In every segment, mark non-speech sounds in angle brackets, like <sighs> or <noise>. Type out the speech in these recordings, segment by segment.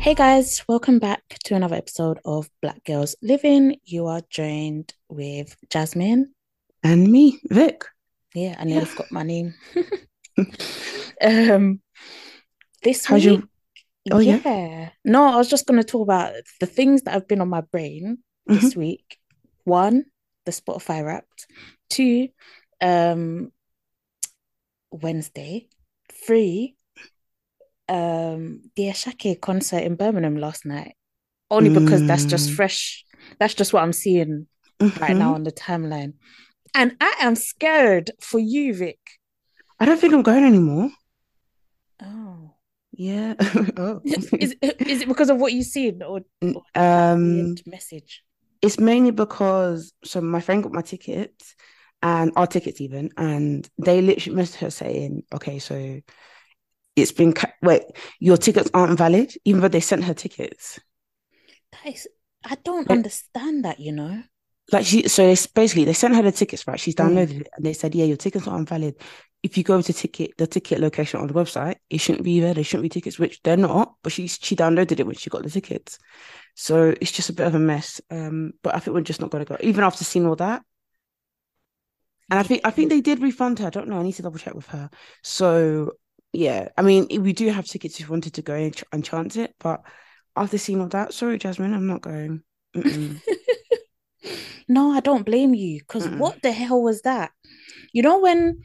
Hey guys, welcome back to another episode of Black Girls Living. You are joined with Jasmine. And me, Vic. Yeah, and I nearly forgot my name. <laughs> um this How's week, your- Oh, yeah. yeah. No, I was just gonna talk about the things that have been on my brain this Mm-hmm. week. One, the Spotify Wrapped. Two, um Wednesday. Three, um the Asake concert in Birmingham last night. Only because that's just Mm. fresh. That's just what I'm seeing right now Mhm. on the timeline. And I am scared for you, Vic. I don't think I'm going anymore. Oh. Yeah. <laughs> oh. <laughs> Is is it because of what you've seen or, or um, message? It's mainly because so my friend got my tickets and our tickets even, and they literally messaged her saying, "Okay, so it's been ca- wait, your tickets aren't valid, even though they sent her tickets." That is, I don't Like- understand that, you know. Like she, so it's basically they sent her the tickets, right? She's Mm. downloaded it, and they said, "Yeah, your tickets aren't valid." If you go to ticket the ticket location on the website, it shouldn't be there. There shouldn't be tickets, which they're not. But she she downloaded it when she got the tickets, so it's just a bit of a mess. Um, but I think we're just not going to go, even after seeing all that. And I think I think they did refund her. I don't know. I need to double check with her. So yeah, I mean, we do have tickets if you wanted to go and, ch- and chance it, but after seeing all that, sorry, Jasmine, I'm not going. <laughs> No, I don't blame you because what the hell was that? You know when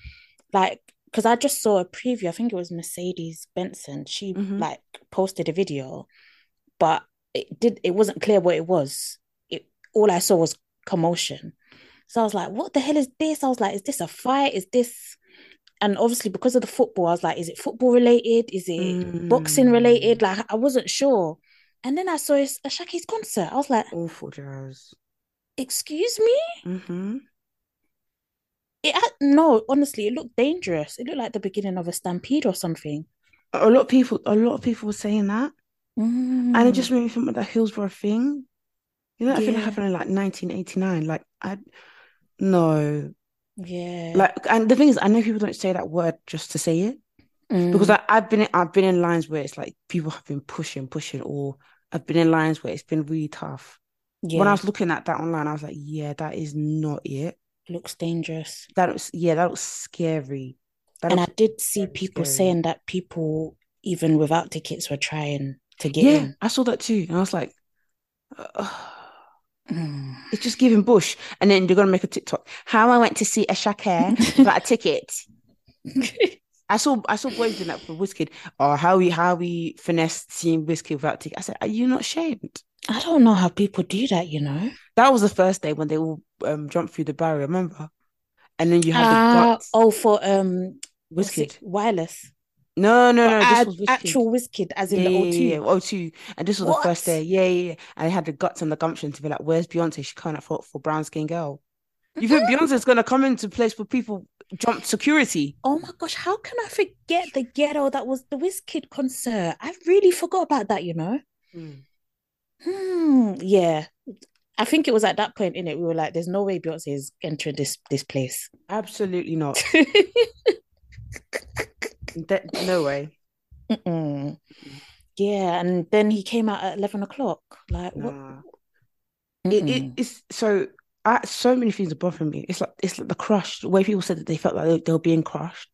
like because I just saw a preview, I think it was Mercedes Benson. She Mhm. like posted a video, but it did it wasn't clear what it was. It all I saw was commotion. So I was like, what the hell is this? I was like, is this a fight? Is this and obviously because of the football, I was like, is it football related? Is it boxing related? Mm. Like I wasn't sure. And then I saw it's Asake's concert. I was like, Awful jazz. excuse me? Mm-hmm. It no, honestly, it looked dangerous. It looked like the beginning of a stampede or something. A lot of people, a lot of people were saying that, and it Mm. just made me think about that Hillsborough thing. You know, that thing that happened in like 1989. Like, I no, yeah. like, and the thing is, I know people don't say that word just to say it because Mm. I, I've been, in, I've been in lines where it's like people have been pushing, pushing, or I've been in lines where it's been really tough. yeah, When I was looking at that online, I was like, yeah, that is not it. Looks dangerous. That was, yeah, that was scary. That And I did see people scary. saying that people, even without tickets, were trying to get Yeah, in. I saw that too, and I was like. Mm. <sighs> It's just giving Bush, and then you're gonna make a TikTok. How I went to see Asake without <laughs> a ticket. <laughs> I saw I saw boys doing that for Wizkid. Or how we how we finessed seeing Wizkid without ticket. I said, are you not ashamed? I don't know how people do that, you know. That was the first day when they all um jumped through the barrier. Remember? And then you had the Ah, guts. oh, for um, Wizkid. Wireless. No, no, no. This ad- was Wizkid. actual Wizkid, as in Yeah, the O2. yeah, yeah, O2. And this was the first day. Yeah, yeah, yeah. And they had the guts and the gumption to be like, where's Beyonce? She can't afford for brown skin girl. You think <laughs> Beyonce's gonna come into place where people jump security? Oh my gosh, how can I forget the ghetto that was the Wizkid concert? I really forgot about that, you know. Hmm, yeah. I think it was at that point in it we were like, "There's no way Beyonce is entering this this place." Absolutely not. <laughs> That- no way. Mm-mm. Yeah, and then he came out at eleven o'clock. Like, what? It, it, it's so I, so many things are bothering me. It's like it's like the crush, the way people said that they felt like they, they were being crushed.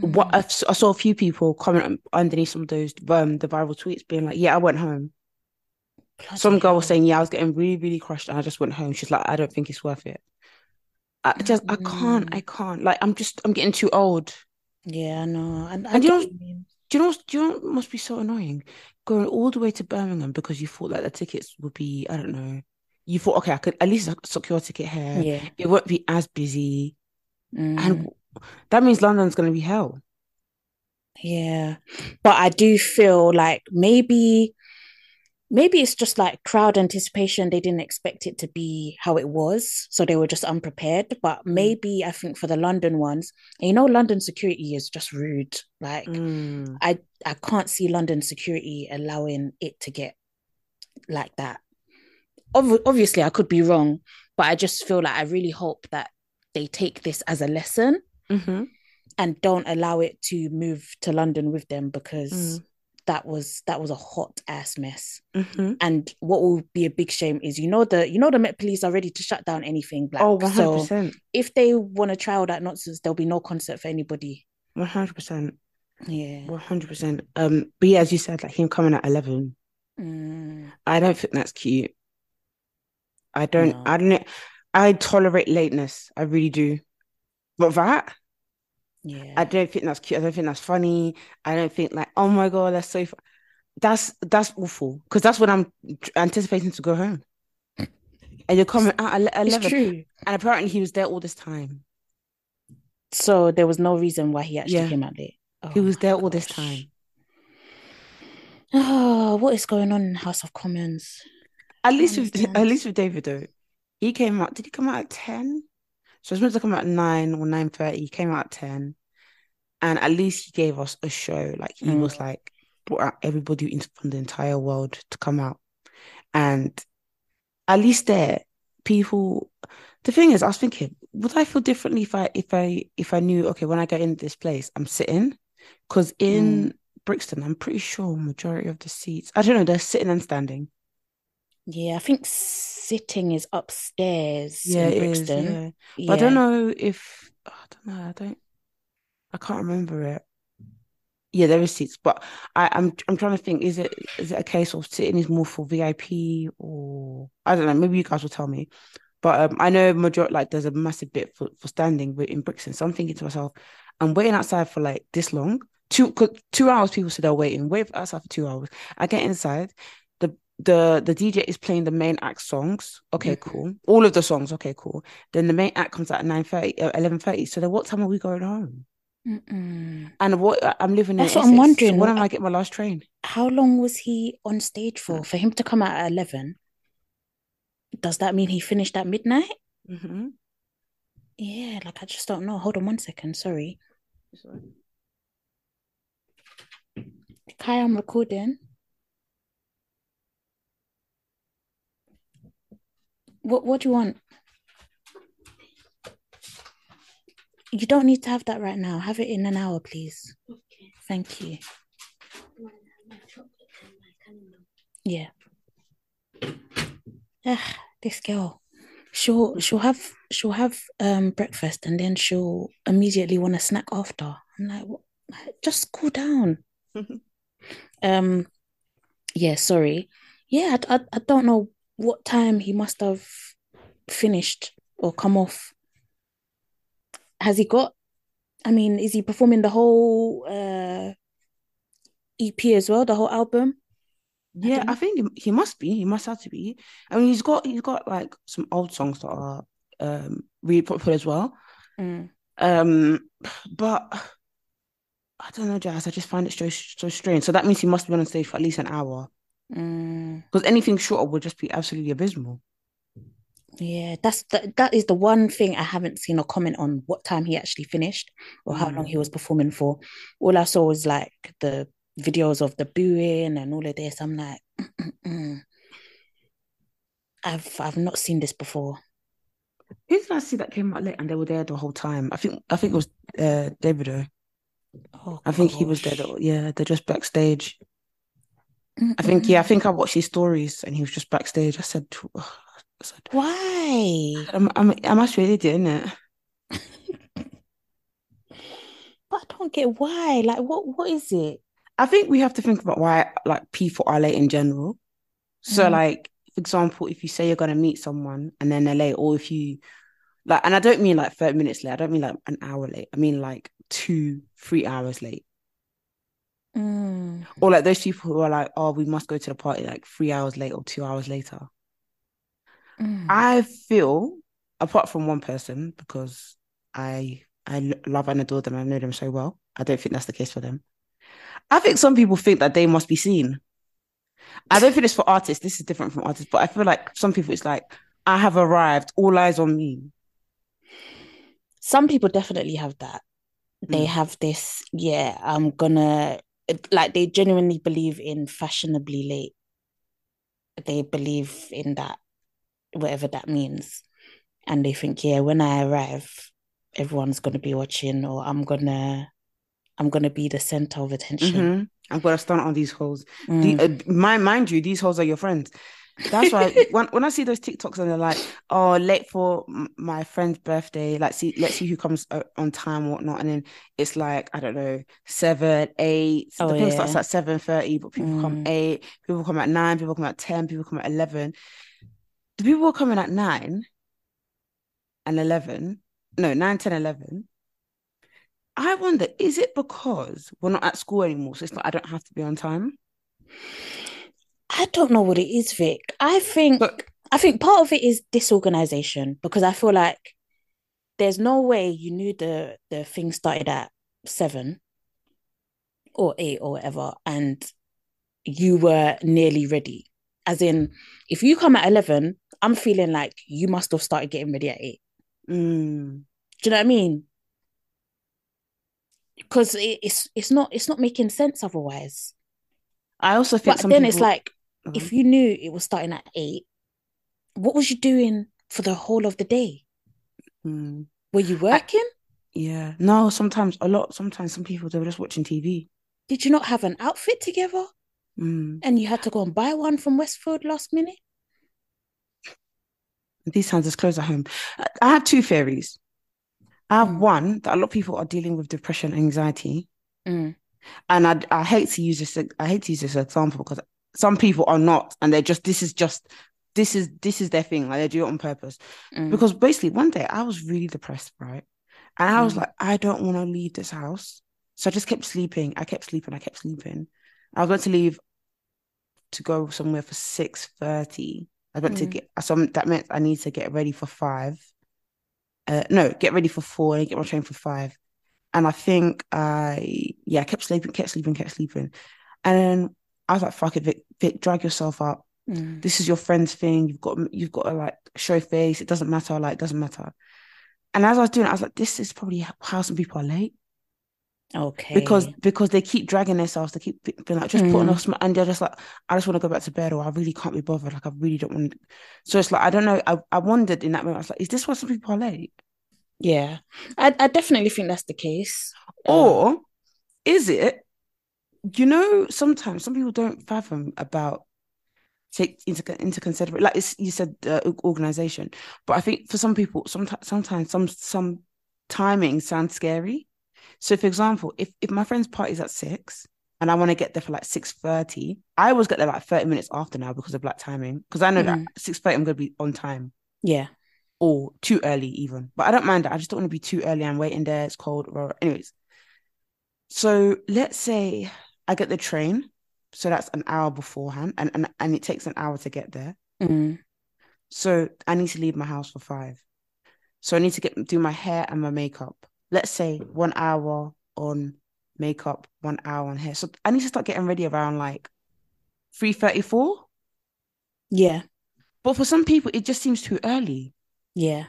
What I, Mm-mm. I saw a few people comment underneath some of those um the viral tweets being like, "Yeah, I went home." Some girl was saying, "Yeah, I was getting really, really crushed, and I just went home." She's like, "I don't think it's worth it." I just, I can't, I can't. Like, I'm just, I'm getting too old. Yeah, I know. And And you know- what you mean. Do you know? Do you know? Must be so annoying going all the way to Birmingham because you thought that the tickets would be, I don't know. You thought, okay, I could at least secure a ticket here. Yeah. It won't be as busy, Mm. and that means London's going to be hell. Yeah. But I do feel like maybe maybe it's just like crowd anticipation. They didn't expect it to be how it was, so they were just unprepared. But Mm. maybe I think for the London ones, you know, London security is just rude. Like Mm. I I can't see London security allowing it to get like that. Ob- obviously, I could be wrong, but I just feel like I really hope that they take this as a lesson Mm-hmm. and don't allow it to move to London with them because Mm. That was that was a hot ass mess. Mm-hmm. And what will be a big shame is you know the you know the Met Police are ready to shut down anything black. Oh, 100 So percent, if they want to try all that nonsense, there'll be no concert for anybody. one hundred percent, Yeah. one hundred percent. Um, but yeah, as you said, like him coming at eleven, Mm, I don't think that's cute. I don't. No. I don't. I tolerate lateness. I really do. But that, yeah. I don't think that's cute. I don't think that's funny. I don't think like, oh my god, that's so. Fu-. That's that's awful because that's what I'm anticipating to go home. <laughs> And you're coming out at ele- it's true. and apparently he was there all this time. So there was no reason why he actually Yeah. came out late. Oh he Oh was my there all this time. Oh, <sighs> what is going on in House of Commons? At least with at least with David though, he came out. Did he come out at ten? So it's meant to come out at nine or nine thirty. He came out at ten, and at least he gave us a show. Like he Mm. was like brought out everybody in- from the entire world to come out, and at least there, people. The thing is, I was thinking, would I feel differently if I if I if I knew okay when I get into this place I'm sitting, because in Brixton I'm pretty sure majority of the seats I don't know they're sitting and standing. Yeah, I think sitting is upstairs Yeah, in it is. Brixton. Yeah. But I don't know if I don't know. I don't. I can't remember it. Yeah, there is seats, but I, I'm I'm trying to think. Is it is it a case of sitting is more for VIP or I don't know. Maybe you guys will tell me. But um, I know majority like there's a massive bit for, for standing in Brixton. So I'm thinking to myself, I'm waiting outside for like this long. Two two hours. People said they're waiting. Wait outside for two hours. I get inside. The the DJ is playing the main act songs. Okay, Mhm. cool. All of the songs. Okay, cool. Then the main act comes out at 9:30, uh, 11:30. So then what time are we going home? Mm-mm. And what I'm living in That's what I'm Essex. So wondering. when am I get my last train? How long was he on stage for? For him to come out at 11, does that mean he finished at midnight? Mm-hmm. Yeah, like I just don't know. Hold on one second. Sorry. Kai, I'm recording. What what do you want? You don't need to have that right now. Have it in an hour, please. Okay. Thank you. My, my chocolate and my caramel. Yeah. Ah, this girl. She'll she'll have she'll have um breakfast and then she'll immediately want a snack after. I'm like, what? just cool down. <laughs> Um, yeah, sorry. Yeah, I, I, I don't know what time he must have finished or come off. Has he got, I mean, is he performing the whole uh EP as well, the whole album? Yeah, don't I think he, he must be. He must have to be. I mean, he's got he's got like some old songs that are um really popular as well. Mm. Um, but I don't know, Jazz. I just find it so so strange. So that means he must be on stage for at least an hour. Mm. Because anything shorter would just be absolutely abysmal. Yeah, that's the, that is the one thing I haven't seen a comment on what time he actually finished or how long he was performing for. All I saw was like the videos of the booing and all of this. I'm like. I've I've not seen this before. Who did I see that came out late and they were there the whole time? I think I think it was uh Davido. Oh, I think he was there. The, yeah, they're just backstage. I think yeah, I think I watched his stories and he was just backstage. I said, I said Why? I'm I'm I'm actually doing it? <laughs> But I don't get why. Like, what what is it? I think we have to think about why like people are late in general. So Mm. like for example, if you say you're gonna meet someone and then they're late, or if you like, and I don't mean like 30 minutes late, I don't mean like an hour late. I mean like two, three hours late. Mm. Or like those people who are like, oh, we must go to the party like three hours late or two hours later. Mm. I feel, apart from one person, because I I love and adore them, I know them so well. I don't think that's the case for them. I think some people think that they must be seen. I don't think it's for artists. This is different from artists, but I feel like some people it's like, I have arrived, all eyes on me. Some people definitely have that. They Mm. have this, yeah, I'm gonna like they genuinely believe in fashionably late. They believe in that, whatever that means. and they think, yeah, when I arrive, everyone's gonna be watching, or I'm gonna, I'm gonna be the center of attention. Mhm. I'm gonna stunt on these holes. Mm. The, uh, mind, mind you, these holes are your friends. That's why <laughs> when, when I see those TikToks and they're like, "Oh, late for my friend's birthday," like, see, let's see who comes uh, on time, whatnot, and then it's like I don't know, seven, eight. Oh, the thing starts yeah. at seven thirty, but people come Mm. eight, people come at nine, people come at ten, people come at eleven. The people who are coming at nine and eleven, no, nine, 10, 11. I wonder, is it because we're not at school anymore? So it's not, I don't have to be on time. I don't know what it is, Vic. I think I think part of it is disorganization because I feel like there's no way you knew the the thing started at seven or eight or whatever, and you were nearly ready. As in, if you come at eleven, I'm feeling like you must have started getting ready at eight. mm, Do you know what I mean? Because it, it's it's not it's not making sense otherwise. I also think But then people, it's like Uh-huh. if you knew it was starting at eight, what was you doing for the whole of the day? Mm, Were you working? yeah, no, sometimes a lot, sometimes some people they were just watching TV. Did you not have an outfit together Mm. and you had to go and buy one from Westfield last minute? These times it's close at home. I- I have two theories. I have Mm. one that a lot of people are dealing with depression, and anxiety, Mm. and I I hate to use this I hate to use this example because some people are not, and they're just this is just this is this is their thing, like they do it on purpose. Mm. Because basically, one day I was really depressed, right? And I was Mm. like, I don't want to leave this house. So I just kept sleeping. I kept sleeping. I kept sleeping. I was meant to leave to go somewhere for 6.30. I was meant to Mm. get, so that meant I need to get ready for five. Uh, no, get ready for four and get my train for five. And I think I, yeah, I kept sleeping, kept sleeping, kept sleeping. And then I was like, fuck it, Vic, Vic, drag yourself up Mm. this is your friend's thing. You've got you've got to like show face. It doesn't matter. Like it doesn't matter. And as I was doing, it, I was like, this is probably how some people are late Okay. because because they keep dragging themselves. They keep being like, just Mm. a smile, and they're just like, I just want to go back to bed, or I really can't be bothered. Like I really don't want. So it's like I don't know. I I wondered in that moment. I was like, is this why some people are late, yeah, I, I definitely think that's the case. Or is it? You know, sometimes some people don't fathom about take into into consideration like you said uh, organization but i think for some people sometimes sometimes some some timing sounds scary so for example if if my friend's party's at six and i want to get there for like 6.30 i always get there like 30 minutes after now because of black timing because i know that Mhm. 6.30 i'm going to be on time yeah. or too early even but i don't mind that i just don't want to be too early i'm waiting there it's cold anyways so let's say i get the train so that's an hour beforehand and, and and it takes an hour to get there Mm. so I need to leave my house for five. So I need to get do my hair and my makeup. Let's say one hour on makeup, one hour on hair. So I need to start getting ready around like three thirty four. Yeah. But for some people, it just seems too early. Yeah.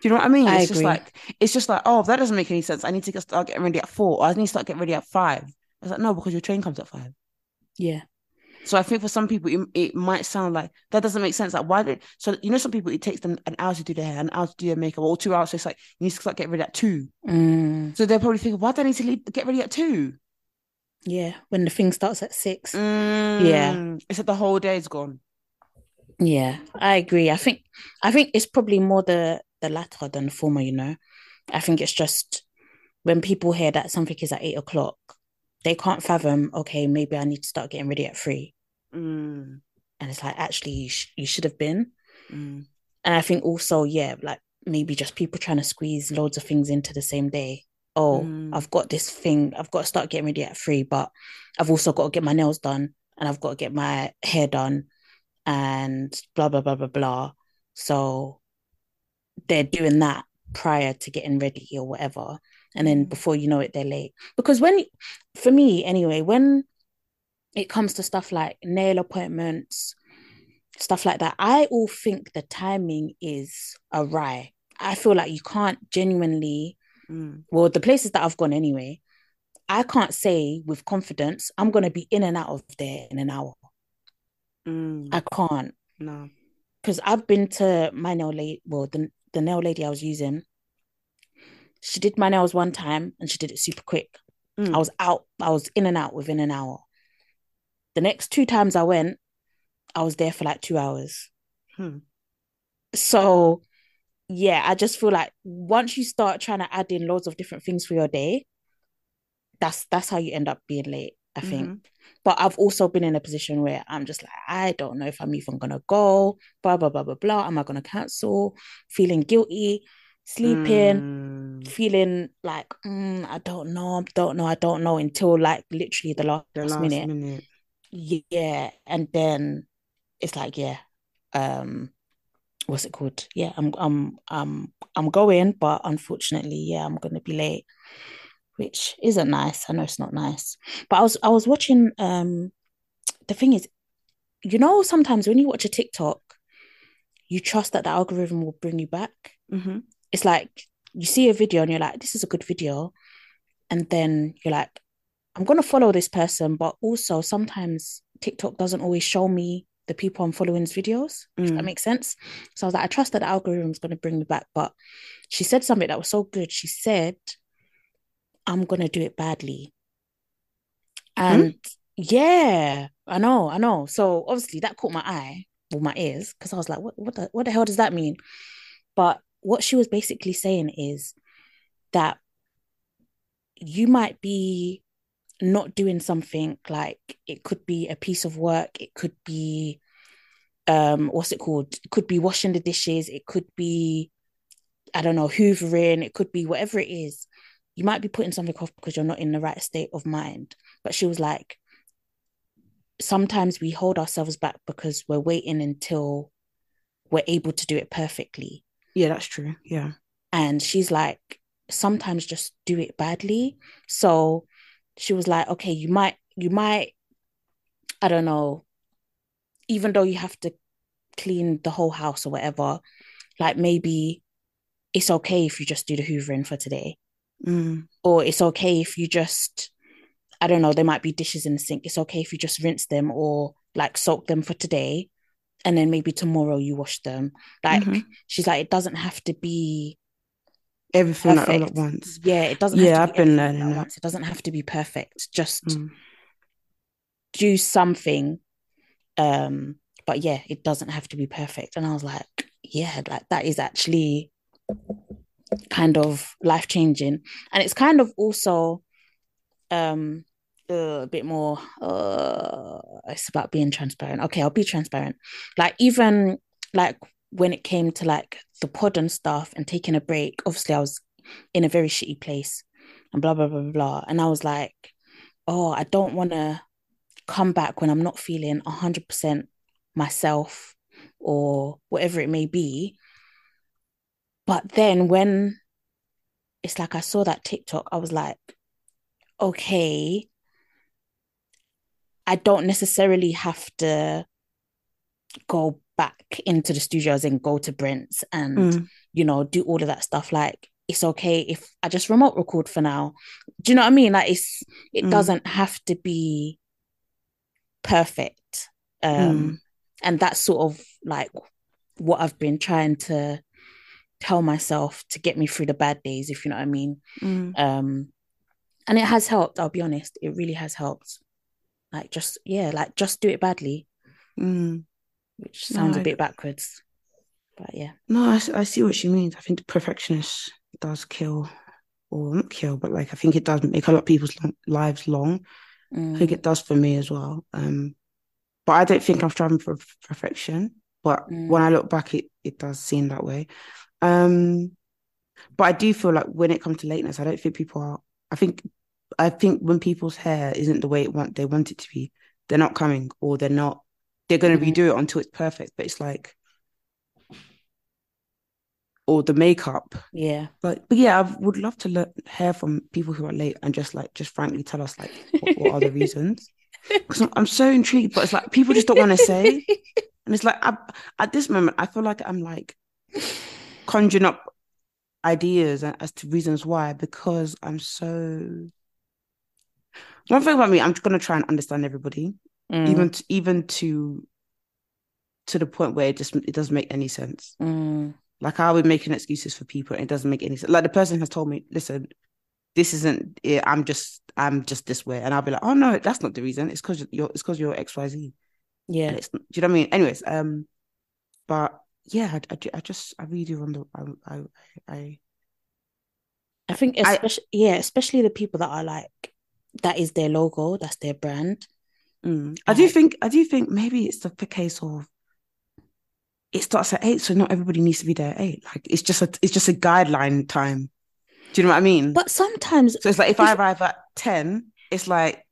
Do you know what I mean? I It's just agree. like it's just like oh that doesn't make any sense. I need to get, start getting ready at four. Or I need to start getting ready at five. I was like no because your train comes at five. Yeah. So I think for some people it, it might sound like that doesn't make sense. Like why did so you know some people it takes them an hour to do their hair, an hour to do their makeup, or two hours. So it's like you need to start getting ready at two. Mm. So they're probably thinking, why do I need to leave, get ready at two? Yeah. When the thing starts at six. Mm, It's like the whole day is gone. Yeah, I agree. I think I think it's probably more the the latter than the former, you know. I think it's just when people hear that something is at eight o'clock, they can't fathom, okay, maybe I need to start getting ready at three. Mm, And it's like, actually, you, sh- you should have been. mm, And I think also, yeah, like maybe just people trying to squeeze loads of things into the same day. Oh, Mm. I've got this thing, I've got to start getting ready at three, but I've also got to get my nails done and I've got to get my hair done and blah, blah, blah, blah, blah. So they're doing that prior to getting ready or whatever. And then before you know it, they're late. Because when, for me anyway, when it comes to stuff like nail appointments, stuff like that, I all think the timing is awry. I feel like you can't genuinely, mm, well, the places that I've gone anyway, I can't say with confidence, I'm going to be in and out of there in an hour. mm. I can't. no. Because I've been to my nail lady well, the, the nail lady I was using, she did my nails one time and she did it super quick. Mm. I was out, I was in and out within an hour. The next two times I went, I was there for like two hours. Hmm. So, yeah, I just feel like once you start trying to add in loads of different things for your day, that's that's how you end up being late, I think. Mhm. But I've also been in a position where I'm just like, I don't know if I'm even gonna go, blah blah blah blah blah. Am I gonna cancel? Feeling guilty, sleeping, Mm. feeling like mm, I don't know, don't know, I don't know until like literally the last, The last minute. minute. Yeah, and then it's like, yeah, um, what's it called? Yeah, I'm I'm I'm I'm going, but unfortunately, yeah, I'm gonna be late, which isn't nice. I know it's not nice. But I was I was watching um the thing is, you know, sometimes when you watch a TikTok, you trust that the algorithm will bring you back. hmm It's like you see a video and you're like, this is a good video. And then you're like, I'm gonna follow this person, but also sometimes TikTok doesn't always show me the people I'm following's videos, if that Mm. makes sense. So I was like, I trust that the algorithm's gonna bring me back. But she said something that was so good. She said, I'm gonna do it badly. And yeah, I know, I know. So obviously that caught my eye or my ears because I was like, what, what the what the hell does that mean? But what she was basically saying is that you might be not doing something like it could be a piece of work, it could be um what's it called? It could be washing the dishes, it could be I don't know, hoovering, it could be whatever it is. You might be putting something off because you're not in the right state of mind. But she was like, sometimes we hold ourselves back because we're waiting until we're able to do it perfectly. Yeah, that's true. Yeah. And she's like, sometimes just do it badly. So she was like, okay, you might, you might, I don't know, even though you have to clean the whole house or whatever, like maybe it's okay if you just do the hoovering for today. Mm. Or it's okay if you just, I don't know, there might be dishes in the sink. It's okay if you just rinse them or like soak them for today. And then maybe tomorrow you wash them. Like Mhm. she's like, it doesn't have to be Everything like, all at once. Yeah, it doesn't Yeah, have to I've be been learning at that. once. It doesn't have to be perfect. Just Mm. do something. Um, but yeah, it doesn't have to be perfect. And I was like, yeah, like that is actually kind of life changing. And it's kind of also um uh, a bit more uh it's about being transparent. Okay, I'll be transparent. Like even like when it came to like the pod and stuff and taking a break, obviously I was in a very shitty place and blah blah blah blah blah. And I was like, oh, I don't want to come back when I'm not feeling hundred percent myself or whatever it may be. But then when it's like I saw that TikTok, I was like, okay, I don't necessarily have to go back into the studios and go to Brent's and Mm. you know do all of that stuff. Like it's okay if I just remote record for now. Do you know what I mean? Like it's it Mm. doesn't have to be perfect. Um Mm. and that's sort of like what I've been trying to tell myself to get me through the bad days, if you know what I mean. Mm. Um and it has helped, I'll be honest. It really has helped. Like just yeah, like just do it badly, Mm. which No, sounds a I- bit backwards. But yeah. No, I, I see what she means. I think the perfectionist does kill, or not kill, but like I think it does make a lot of people's lives long. I think Mm, it does for me as well. Um, but I don't think I'm striving for perfection. But Mm. when I look back, it it does seem that way. Um, but I do feel like when it comes to lateness, I don't think people are. I think I think when people's hair isn't the way it want they want it to be, they're not coming, or they're not. They're going to Mhm. redo it until it's perfect. But it's like, or the makeup. yeah. But but yeah, I would love to learn, hear from people who are late and just like just frankly tell us like what, what are the reasons. <laughs> Because I'm, I'm so intrigued, but it's like people just don't want to say, and it's like I, at this moment I feel like I'm like conjuring up ideas as to reasons why because I'm so. One thing about me, I'm just gonna try and understand everybody, Mm, even to, even to to the point where it just it doesn't make any sense. mm, Like I would making excuses for people, and it doesn't make any sense. Like the person has told me, listen, this isn't it. I'm just I'm just this way, and I'll be like, oh no, that's not the reason. It's because you're it's because you're X Y Z. Yeah. It's do you know what I mean? Anyways, um, but yeah, I, I, I just I really do wonder. I I I I think I- especially yeah, especially the people that are like that is their logo, that's their brand. Mm. I do Like- think I do think maybe it's the, the case of it starts at eight, so not everybody needs to be there at eight. Like it's just a it's just a guideline time. Do you know what I mean? But sometimes so it's like if I arrive at ten, it's like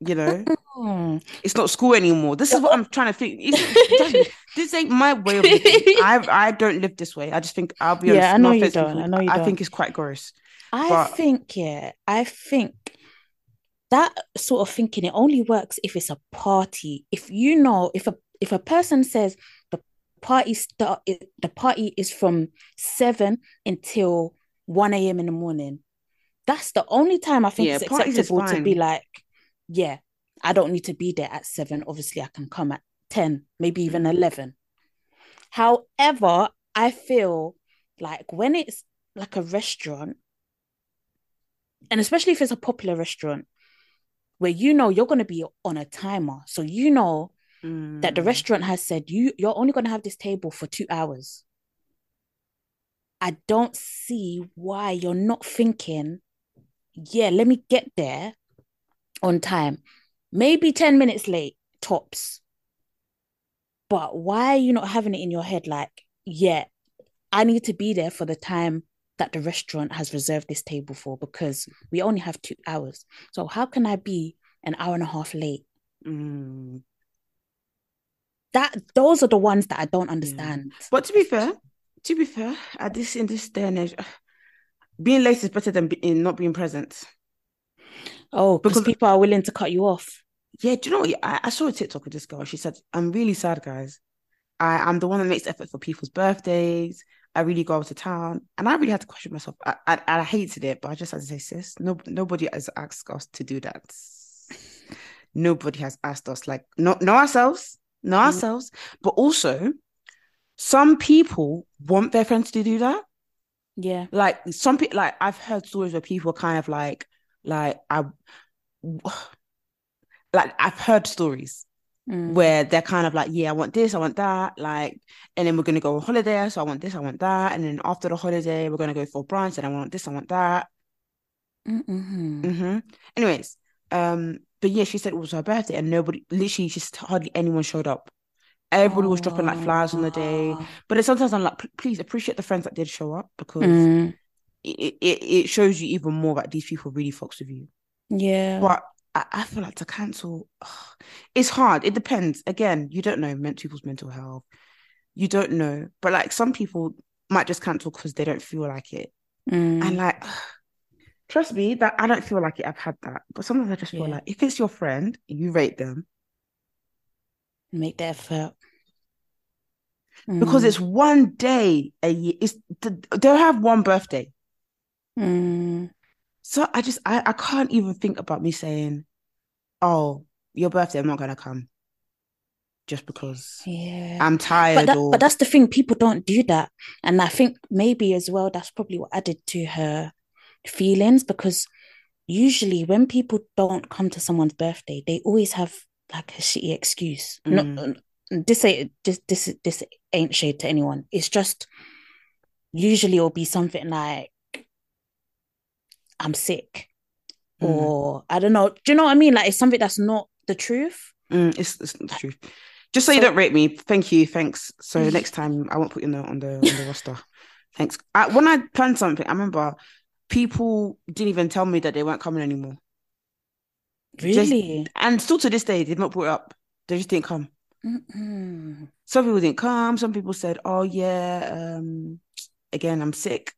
you know Mm, it's not school anymore. This is what I'm trying to think. It's- trust me, this ain't my way of living. I I don't live this way. I just think I'll be honest. Yeah, I no know you don't. people, I know you I don't. think it's quite gross. I But- think, yeah, I think that sort of thinking it only works if it's a party. If you know, if a if a person says the party start the party is from seven until one a.m. in the morning, that's the only time I think Yeah, it's acceptable to be like, yeah, I don't need to be there at seven. Obviously, I can come at ten, maybe even Mm. eleven. However, I feel like when it's like a restaurant and especially if it's a popular restaurant where you know you're going to be on a timer. So you know that the Mm. restaurant has said you you're only going to have this table for 2 hours. I don't see why you're not thinking yeah let me get there on time. Maybe 10 minutes late tops. But why are you not having it in your head like yeah i need to be there for the time that the restaurant has reserved this table for because we only have two hours so how can i be an hour and a half late Mm. that those are the ones that i don't understand But to be fair, to be fair, at this in this day and age, being late is better than in not being present. oh because people are willing to cut you off Yeah, do you know what? I, I saw a TikTok of this girl. She said, I'm really sad, guys. I'm the one that makes effort for people's birthdays. I really go out to town. And I really had to question myself. I, I, I hated it, but I just had to say, sis, no, nobody has asked us to do that. Nobody has asked us, like, no, know ourselves, know Mm. ourselves. But also, some people want their friends to do that. yeah Like, some people, like, I've heard stories where people kind of like, like, I, <sighs> like, I've heard stories Mm. where they're kind of like, yeah, I want this, I want that, like, and then we're gonna go on holiday, so I want this, I want that, and then after the holiday, we're gonna go for brunch, and I want this, I want that. Mm-hmm. Mm-hmm. Anyways, um, but yeah, she said it was her birthday, and nobody, literally, just hardly anyone showed up. Everybody was dropping like flowers on the day, but then sometimes I'm like, please appreciate the friends that did show up because Mm, it, it it shows you even more that these people really fucks with you. yeah But I, I feel like to cancel, it's hard. It depends. Again, you don't know men- people's mental health. You don't know. But like some people might just cancel because they don't feel like it. Mm, And like, trust me, that I don't feel like it. I've had that. But sometimes I just feel Yeah. like if it's your friend, you rate them make the effort because Mm, it's one day a year. It's th- they'll have one birthday. mm, So I just I, I can't even think about me saying, "Oh, your birthday, I'm not gonna come," just because yeah. I'm tired but that, or but that's the thing people don't do that. And i think maybe as well that's probably what added to her feelings because usually when people don't come to someone's birthday they always have like a shitty excuse. Mm. no this ain't this this this ain't shade to anyone. It's just usually it'll be something like i'm sick Mm. or i don't know do you know what i mean like it's something that's not the truth Mm, it's, it's the truth. Just so, you don't rate me, thank you, thanks. So <laughs> next time I won't put you on the on the, on the roster. <laughs> Thanks. I, when I planned something, I remember people didn't even tell me that they weren't coming anymore, Just- really and still to this day, they've not brought it up. They just didn't come. Mm-mm. Some people didn't come. Some people said, "Oh yeah, um, again, I'm sick."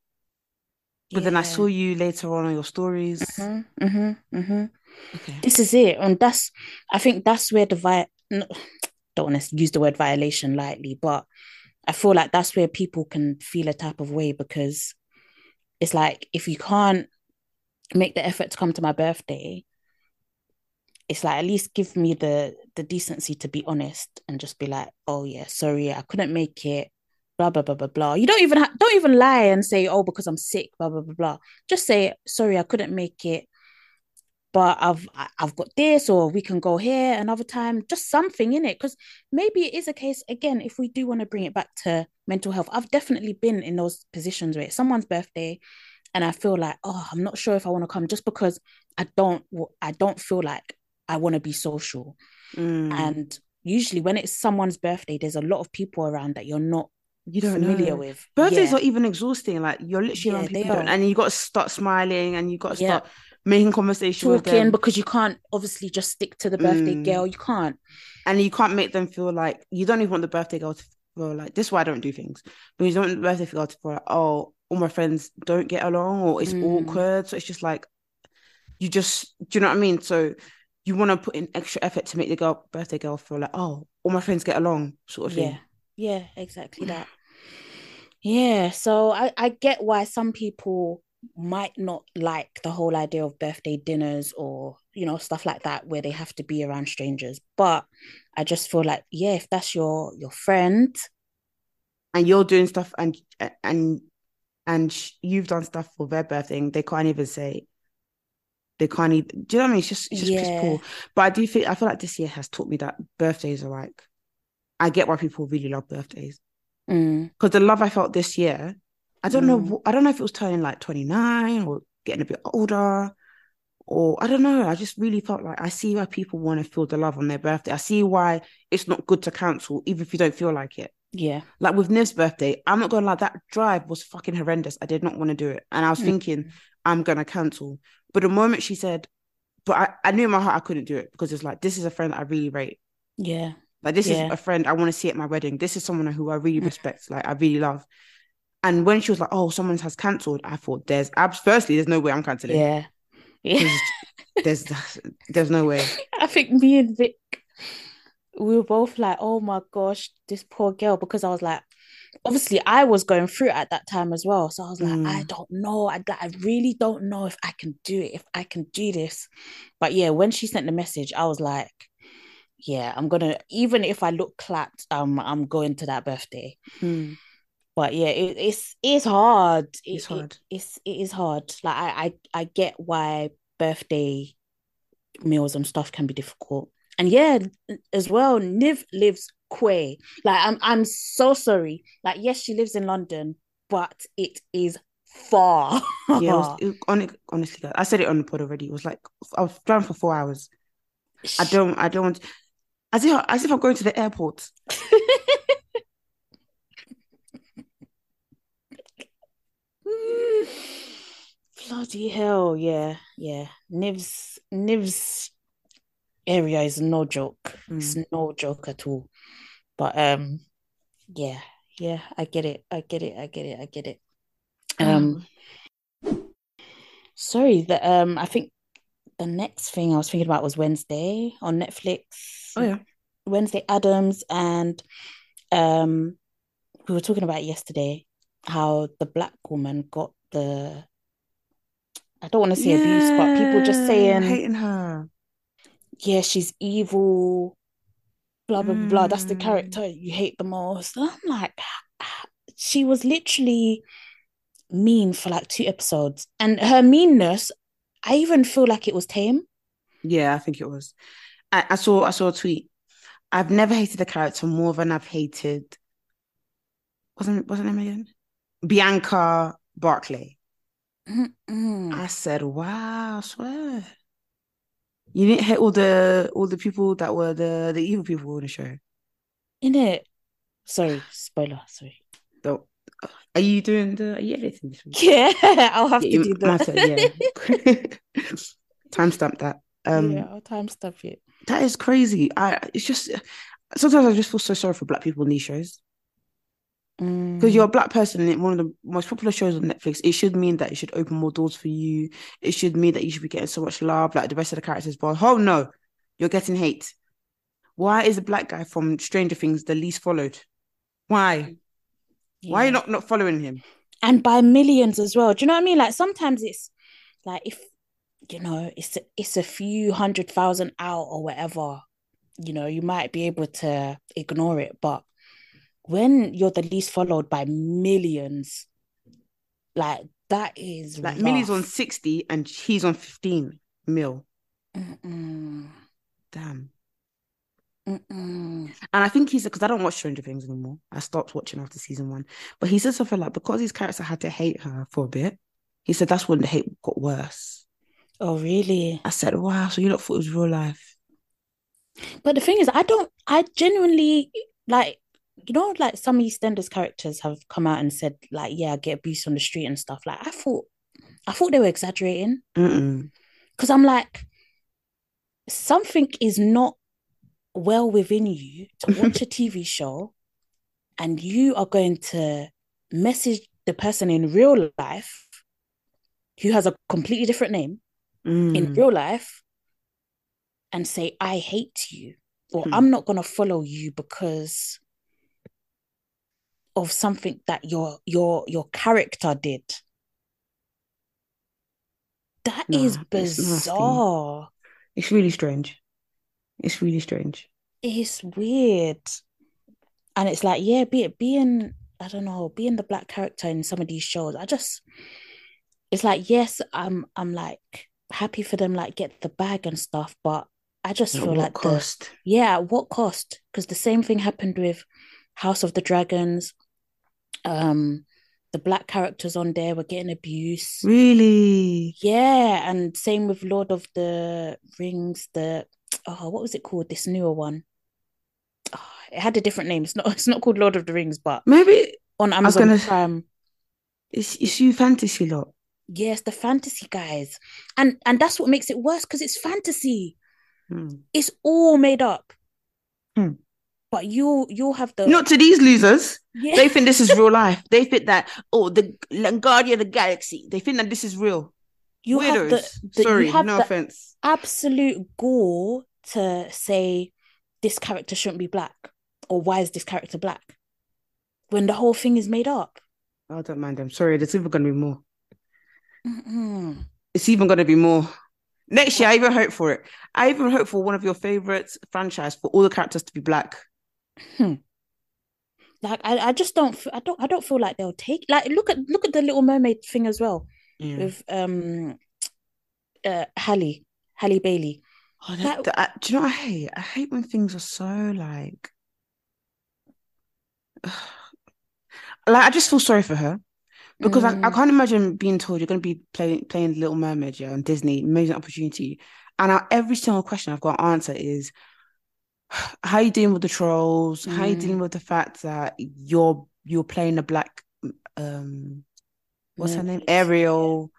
But then I saw you later on on your stories. Mhm, mhm, mhm. Okay. This is it, and that's I think that's where the vi no, don't want to use the word violation lightly, but I feel like that's where people can feel a type of way because it's like if you can't make the effort to come to my birthday, it's like at least give me the the decency to be honest and just be like, oh yeah, sorry, I couldn't make it, blah blah blah blah blah. You don't even ha- don't even lie and say, oh, because I'm sick, blah blah blah blah. Just say, sorry, I couldn't make it, but I've I've got this, or we can go here another time. Just something in it, because maybe it is a case again. If we do want to bring it back to mental health, I've definitely been in those positions where it's someone's birthday, and I feel like, oh, I'm not sure if I want to come, just because I don't I don't feel like I want to be social. Mm. And usually when it's someone's birthday, there's a lot of people around that you're not you don't familiar know. with. Birthdays Yeah. are even exhausting. Like you're literally around Yeah, they people, don't- and you got to start smiling, and you got to Yeah. start making conversation with talking them, because you can't obviously just stick to the birthday Mm. girl. You can't. and you can't make them feel like you don't even want the birthday girl to feel like this. Is why I don't do things because you don't want the birthday girl to feel like oh, all my friends don't get along or it's Mm. awkward. So it's just like you just do you know what I mean? So you want to put in extra effort to make the girl birthday girl feel like oh, all my friends get along, sort of thing. Yeah. Exactly that. Yeah. So I, I get why some people might not like the whole idea of birthday dinners or, you know, stuff like that where they have to be around strangers. But I just feel like, yeah, if that's your your friend, and you're doing stuff and and and sh- you've done stuff for their birthday and they can't even say they can't even do you know what I mean it's just it's just Yeah. poor but I do think I feel like this year has taught me that birthdays are like I get why people really love birthdays mm, because the love I felt this year I don't know Mm. wh- I don't know if it was turning like 29 or getting a bit older or I don't know I just really felt like I see why people want to feel the love on their birthday I see why it's not good to cancel even if you don't feel like it yeah. like with Niv's birthday, I'm not gonna lie, that drive was fucking horrendous. I did not want to do it. And I was Mm. thinking, I'm gonna cancel. But the moment she said, but I, I knew in my heart I couldn't do it because it's like, this is a friend I really rate. Yeah. Like, this Yeah. is a friend I want to see at my wedding. This is someone who I really Mm. respect, like, I really love. And when she was like, oh, someone has cancelled, I thought, there's abs, firstly, there's no way I'm canceling. Yeah. Yeah. <laughs> There's, there's no way. I think me and Vic, we were both like, oh my gosh, this poor girl. Because I was like, obviously, I was going through it at that time as well. So I was like, Mm. I don't know. I, I really don't know if I can do it, if I can do this. But yeah, when she sent the message, I was like, yeah, I'm gonna, even if I look clapped, um, I'm going to that birthday. Mm. But yeah, it, it's it's hard. It- It's it- hard. it's it is hard. Like I, I I get why birthday meals and stuff can be difficult. And yeah, as well, Niv lives quay. Like I'm I'm so sorry. Like yes, she lives in London, but it is far. Yeah, it was, <laughs> it, hon- honestly, guys, I said it on the pod already. It was like, I was driving for four hours. I don't, I don't, as if, as if I'm going to the airport. <laughs> Bloody hell, yeah, yeah. Niv's Niv's area is no joke. It's no joke at all. But um, yeah, yeah, I get it. I get it. I get it. I get it. Um, sorry, that um, I think the next thing I was thinking about was Wednesday on Netflix. oh yeah, Wednesday Addams and um we were talking about yesterday how the black woman got the I don't want to say abuse, but people just saying, hating her. yeah, she's evil, blah blah blah. That's the Mm. character you hate the most. And I'm like, she was literally mean for like two episodes, and her meanness, I even feel like it was tame. Yeah, I think it was. I, I saw, I saw a tweet. I've never hated a character more than I've hated. Wasn't wasn't name again? Bianca Barclay. Mm-mm. I said, "Wow, I swear." You didn't hate all the all the people that were the the evil people in the show. In it. Sorry, spoiler. Sorry. Though, are you doing the? Are you editing this week? Yeah, <laughs> I'll have Yeah, to do that. yeah. <laughs> Timestamp that. Um, yeah, I'll timestamp it. that is crazy. I it's just sometimes I just feel so sorry for black people in these shows because you're a black person in one of the most popular shows on Netflix. It should mean that it should open more doors for you. It should mean that you should be getting so much love, like the rest of the characters. But oh no, you're getting hate. Why is a black guy from Stranger Things the least followed? Why? Why are you not not following him? and by millions as well. Do you know what I mean? Like sometimes it's like if you know it's a, it's a few hundred thousand out or whatever, you know, you might be able to ignore it, but when you're the least followed by millions, like that is Like Millie's on 60 and he's on 15 mil. Mm-mm, Damn. Mm-mm. And I think he's because I don't watch Stranger Things anymore. I stopped watching after season one. But he said something like because his character had to hate her for a bit, he said that's when the hate got worse. Oh, really? I said, Wow, so you not thought it was real life. But the thing is, I don't, I genuinely like, you know, like some EastEnders characters have come out and said, like, yeah, I get abused on the street and stuff. Like, I thought, I thought they were exaggerating because I'm like, something is not well within you to <laughs> watch a TV show and you are going to message the person in real life who has a completely different name in Mm. real life and say, I hate you, or Hmm. I'm not going to follow you because of something that your your your character did. That Nah, is it's bizarre. It's really strange. It's really strange. It's weird. And it's like, yeah, be it being, I don't know, being the black character in some of these shows, I just it's like, yes, I'm I'm like happy for them like get the bag and stuff, but I just At feel like the cost? Yeah, at what cost? Because the same thing happened with House of the Dragons. Um, the black characters on there were getting abuse. Really? Yeah, and same with Lord of the Rings, the oh, what was it called? This newer one. Oh, it had a different name. It's not it's not called Lord of the Rings, but Maybe on was Amazon gonna- Prime. it's it's you fantasy lot. Yes, the fantasy guys. And and that's what makes it worse because it's fantasy. Hmm. It's all made up. Hmm. But you you'll have the Not to these losers. yeah. They think this is real <laughs> life. They think that oh the Guardian of the Galaxy. They think that this is real. you have the, the Sorry, have no offense. absolute gall to say this character shouldn't be black or why is this character black when the whole thing is made up. I don't mind I'm Sorry, there's even gonna be more. Mm-mm. It's even gonna be more. Next year, I even hope for it. I even hope for one of your favorite franchise for all the characters to be black. Like I, I just don't I don't I don't feel like they'll take like look at look at the Little Mermaid thing as well Yeah. with um uh Halle Halle Bailey. Oh, that- That- that- do you know what I hate? I hate when things are so like, <sighs> like I just feel sorry for her because I, I Mm. can't imagine being told you're going to be playing playing Little Mermaid yeah, on Disney, amazing opportunity, and I, every single question I've got to answer is, <sighs> how you dealing with the trolls? How you Mm. dealing with the fact that you're you're playing a black, um, what's her name, Mermaid. Ariel?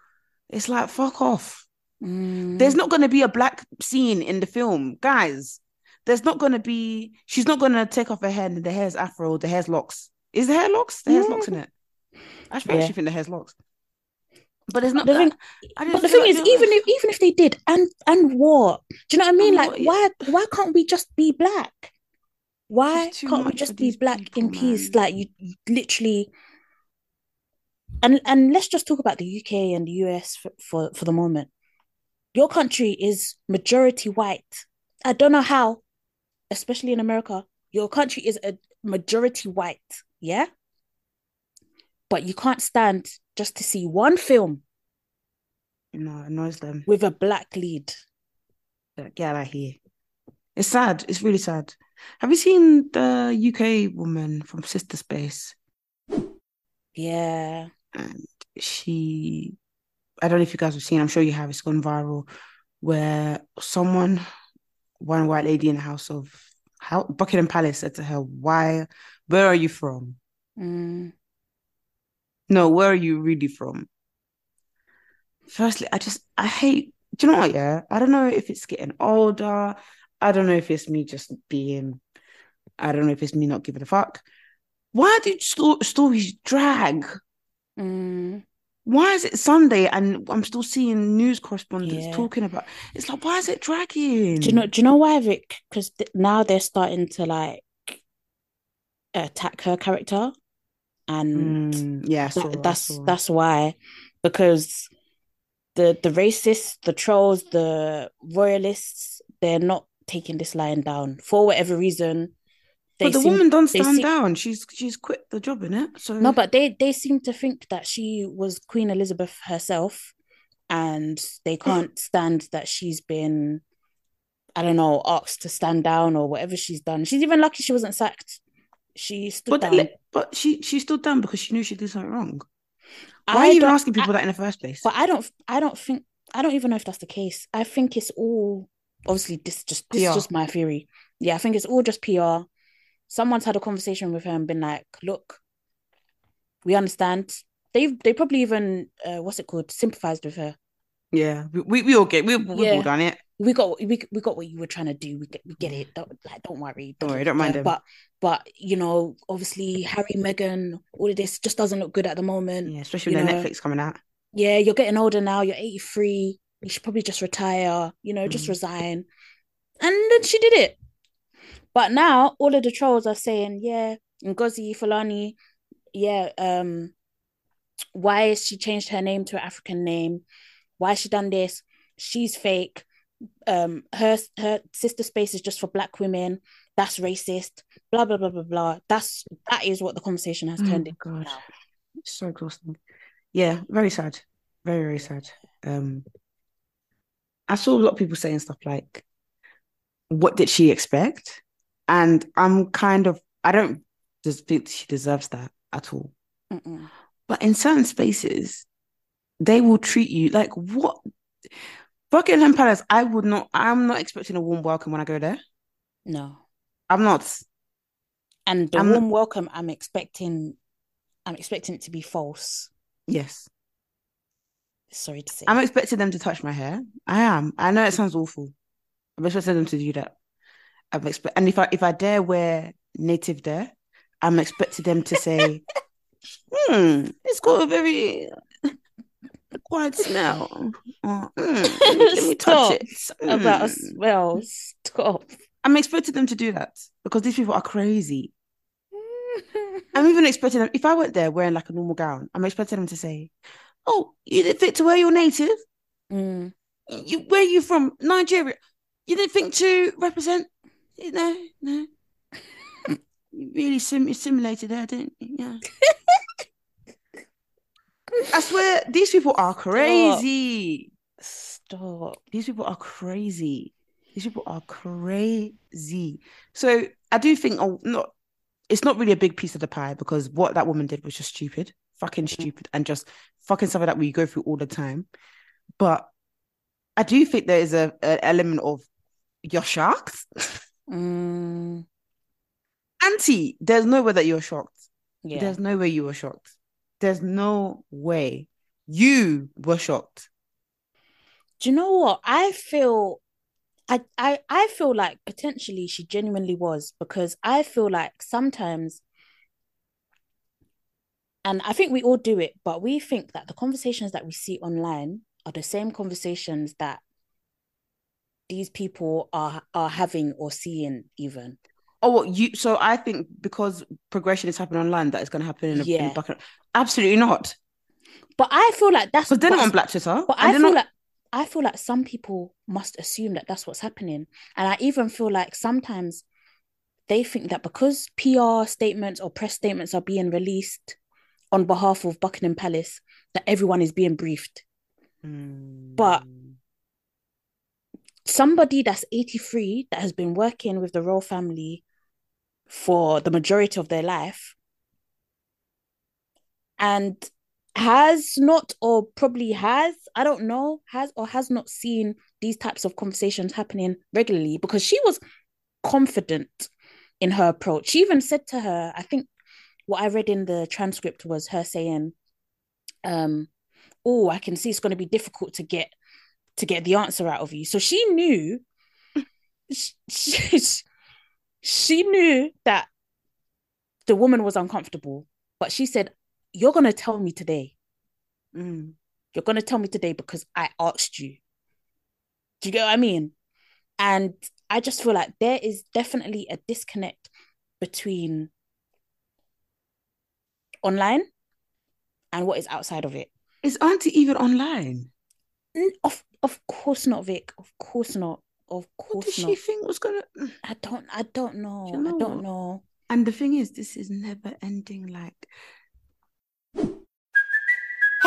It's like fuck off. Mm. There's not going to be a black scene in the film, guys. There's not going to be. She's not going to take off her hair and the hair's afro, the hair's locks. Is the hair locks? The hair's locks in it. I actually Yeah. think the hair's locks. But there's not. the thing, I but the thing like is, even if even if they did, and and what? Do you know what I mean? Like, what, yeah. why why can't we just be black? Why can't we just be black in peace? man. Like you, you literally. And and let's just talk about the UK and the US for, for for the moment. Your country is majority white. I don't know how, especially in America. Your country is a majority white, yeah. But you can't stand just to see one film No, it annoys them. with a black lead. Get out of here. It's sad. It's really sad. Have you seen the UK woman from Sistah Space? Yeah. and she I don't know if you guys have seen, I'm sure you have, it's gone viral, where someone, one white lady in the house of how Buckingham Palace said to her, Why where are you from? Mm. No, where are you really from? Firstly, I just I hate do you know what, yeah? I don't know if it's getting older. I don't know if it's me just being I don't know if it's me not giving a fuck. Why do sto- stories drag? Mm. Why is it Sunday and I'm still seeing news correspondents Yeah. talking about it's like why is it dragging? Do you know? Do you know why, Vic? Because th- now they're starting to like attack her character, and Mm, yeah, that, that's that's why. Because the the racists, the trolls, the royalists, they're not taking this lying down for whatever reason. They But the woman don't stand seem- down. She's she's quit the job, innit? So No, but they they seem to think that she was Queen Elizabeth herself, and they can't stand that she's been, I don't know, asked to stand down or whatever she's done. She's even lucky she wasn't sacked. She stood but down. but she she stood down because she knew she did something wrong. Why I are you even asking people I- that in the first place? But I don't. I don't think. I don't even know if that's the case. I think it's all obviously this just this is just my theory. Yeah, I think it's all just PR. Someone's had a conversation with her and been like, "Look, we understand." They've they probably even uh, what's it called sympathized with her. yeah, we, we, we all get we we've Yeah. all done it. We got we we got what you were trying to do. We get we get it. Don't like don't worry. Don't worry, don't mind them. But but you know, obviously Harry, Meghan, all of this just doesn't look good at the moment. Yeah, especially when know, Netflix coming out. yeah, you're getting older now, you're 83, you should probably just retire, you know, just Mhm. resign. And then she did it. But now all of the trolls are saying, yeah, Ngozi Fulani, yeah, um, why has she changed her name to an African name? Why has she done this? She's fake. Um, her her Sistah Space is just for black women. That's racist. Blah blah blah blah blah. That's that is what the conversation has Oh turned my into God. now. So exhausting. Yeah, very sad. Very, very sad. Um, I saw a lot of people saying stuff like, what did she expect? And I'm kind of, I don't just think she deserves that at all. Mm-mm. But in certain spaces, they will treat you like what? Buckingham Palace, I would not, I'm not expecting a warm welcome when I go there. No. I'm not. And the I'm- warm welcome, I'm expecting, I'm expecting it to be false. Yes. Sorry to say. I'm expecting them to touch my hair. I am. I know it sounds awful. I'm expecting them to do that. I'm expect, and if I if I dare wear native there, I'm expecting them to say, "Hmm, it's got a very quiet smell." Or, "Hmm, let me, Stop touch it." About a Hmm." smell. Stop. I'm expecting them to do that because these people are crazy. I'm even expecting them. If I went there wearing like a normal gown, I'm expecting them to say, "Oh, you didn't fit to wear your native." Mm. you where you from Nigeria you didn't think to represent Eh, no no. You really sim- simulated there didn't you? Yeah. I swear these people are crazy. Stop. these people are crazy. These people are crazy. So I do think oh not it's not really a big piece of the pie because what that woman did was just stupid. Fucking stupid and just fucking something that we go through all the time. But I do think there is a an element of you're shocked, <laughs> Mm. Auntie. There's no way that you're shocked. Yeah. There's no way you were shocked. There's no way you were shocked. Do you know what? I feel I, I I feel like potentially she genuinely was because I feel like sometimes and I think we all do it, but we think that the conversations that we see online are the same conversations that these people are are having or seeing even. Oh, you? So I think because progression is happening online, that is going to happen in a, in a Yeah. Absolutely not, But I feel like that's they're not on Black Twitter. But I feel not- like I feel like some people must assume that that's what's happening, and I even feel like sometimes they think that because PR statements or press statements are being released on behalf of Buckingham Palace, that everyone is being briefed. but- Hmm. Somebody that's 83 that has been working with the royal family for the majority of their life and has not or probably has i don't know has or has not seen these types of conversations happening regularly because she was confident in her approach. She even said to her i think what i read in the transcript was her saying um oh i can see it's going to be difficult to get to get the answer out of you so she knew she, she, knew that the woman was uncomfortable but she said you're going to tell me today Mm. you're going to tell me today because I asked you. Do you get what I mean? And I just feel like there is definitely a disconnect between online and what is outside of it. Is Auntie even online? Of of course not, Vic. Of course not. of course What did she think was gonna? I don't. I don't know. you know I don't what? know. And the thing is, this is never ending. Like,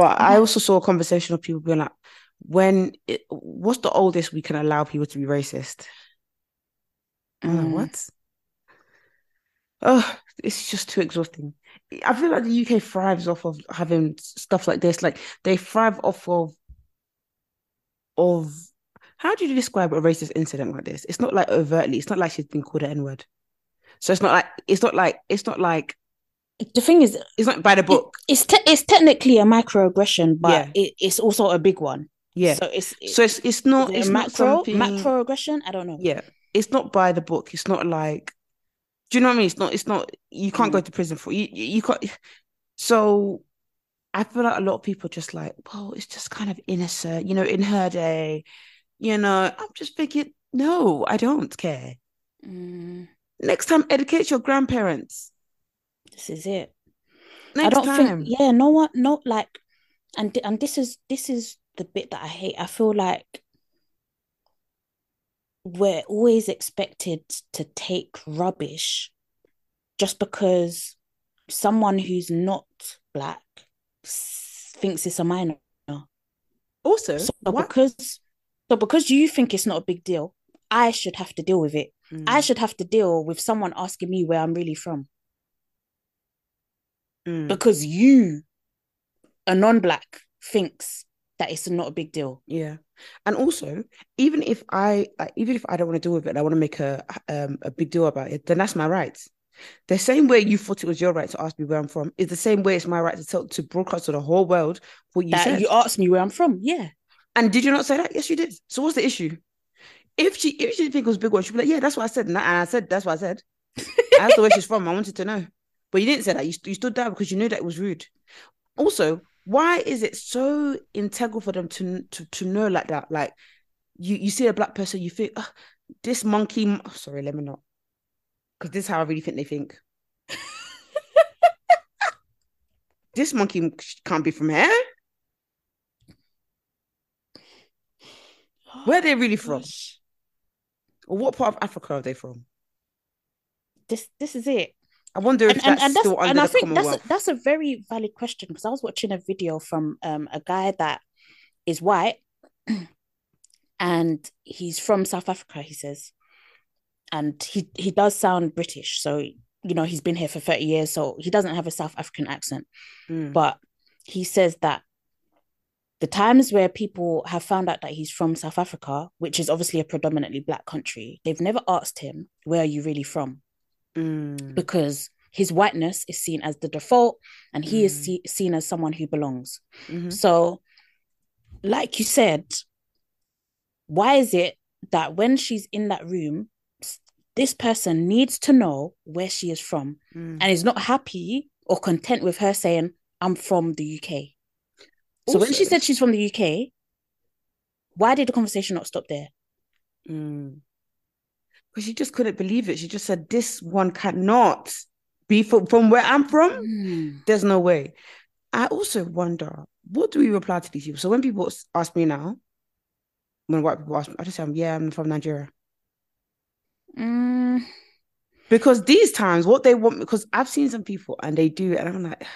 But I also saw a conversation of people being like, when it, what's the oldest we can allow people to be racist? I'm like, Mm. what? Oh, it's just too exhausting. I feel like the UK thrives off of having stuff like this. Like they thrive off of of how do you describe a racist incident like this? It's not like overtly. It's not like she's been called an N word. So it's not like it's not like it's not like The thing is, it's not by the book. it's te- it's technically a microaggression, but Yeah. it, it's also a big one. Yeah. So it's So it's it's not it it's a not macro something macroaggression. I don't know. yeah it's not by the book it's not like do you know what i mean it's not it's not you can't go Mm. to prison for you you you can't so i feel like a lot of people just like well it's just kind of innocent you know in her day you know i'm just thinking no i don't care Mm, next time educate your grandparents this is it. next I don't time think. Yeah, no one, no like, and and this is this is the bit that I hate. I feel like we're always expected to take rubbish just because someone who's not black thinks it's a minor. also So what because so because you think it's not a big deal, I should have to deal with it. I Mm, should have to deal with someone asking me where I'm really from mm, because you, a non-black, thinks that it's not a big deal. yeah and also even if i like, even if i don't want to deal with it and i want to make a um a big deal about it then that's my right The same way you thought it was your right to ask me where I'm from is the same way it's my right to tell to broadcast to the whole world what you that said. you asked me where I'm from. Yeah. And did you not say that? Yes, you did. So what's the issue? If she if she didn't think it was a big one, she'd be like, yeah, that's what I said. And I, and I said that's what I said. <laughs> That's the way she's from. I wanted to know. But you didn't say that. You, you stood down because you knew that it was rude. Also, why is it so integral for them to to, to know like that? Like you you see a black person, you think, "Ah, this monkey. m-" oh, sorry, let me not. Because this is how I really think they think. <laughs> this monkey can't be from here. <gasps> Where are they really from? Gosh. Or what part of Africa are they from? This this is it. I wonder if and, and, that's and that's still under and I think that's a, that's a very valid question because I was watching a video from um a guy that is white <clears throat> and he's from South Africa he says. And he he does sound British so you know he's been here for 30 years so he doesn't have a South African accent. Mm. but he says that the times where people have found out that he's from South Africa which is obviously a predominantly black country they've never asked him where are you really from Mm. because his whiteness is seen as the default and he is Mm. see- seen as someone who belongs. Mhm. So, like you said, why is it that when she's in that room, this person needs to know where she is from Mm. and is not happy or content with her saying, I'm from the UK? So, when she said she's from the UK, why did the conversation not stop there? Mm. Because she just couldn't believe it. She just said, This one cannot be from, from where I'm from. Mm. There's no way. I also wonder, what do we reply to these people? So when people ask me now, when white people ask me, I just say, Yeah, I'm from Nigeria. Mm. Because these times, what they want, because I've seen some people and they do, and I'm like,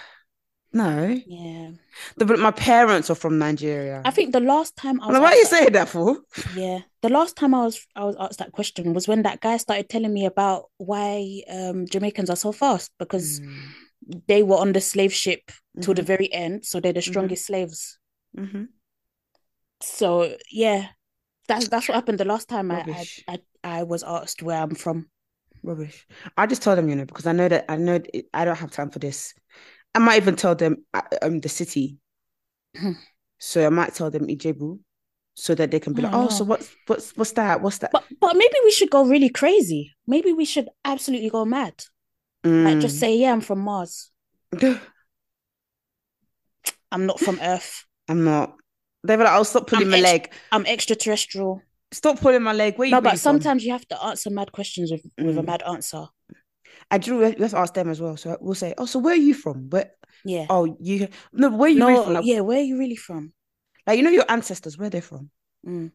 No, Yeah. the, but my parents are from Nigeria. I think the last time I was like, what are you saying that for? Yeah, the last time I was I was asked that question was when that guy started telling me about why um Jamaicans are so fast because Mm. they were on the slave ship till the Mhm. very end, so they're the Mhm. strongest slaves. Mhm. So yeah, that's that's what happened the last time I, I I I was asked where I'm from. Rubbish. I just told them, you know, because I know that I know I don't have time for this. I might even tell them uh, um the city. Hmm. so I might tell them Ijebu, so that they can be I like, oh, so what's what's what's that? What's that? But but maybe we should go really crazy. Maybe we should absolutely go mad. Like just Mm. say, yeah, I'm from Mars. <laughs> I'm not from Earth. I'm not. They were like, "I'll stop pulling I'm my ex- leg. I'm extraterrestrial. Stop pulling my leg." Where No, but from? sometimes you have to answer mad questions with, with a Mm. mad answer. And do you know, we have ask them as well. So we'll say, "Oh, so where are you from? Where? Yeah. Oh, you no, where are you really from? Like, yeah, where are you really from? like, you know your ancestors, where they're from." Mm. And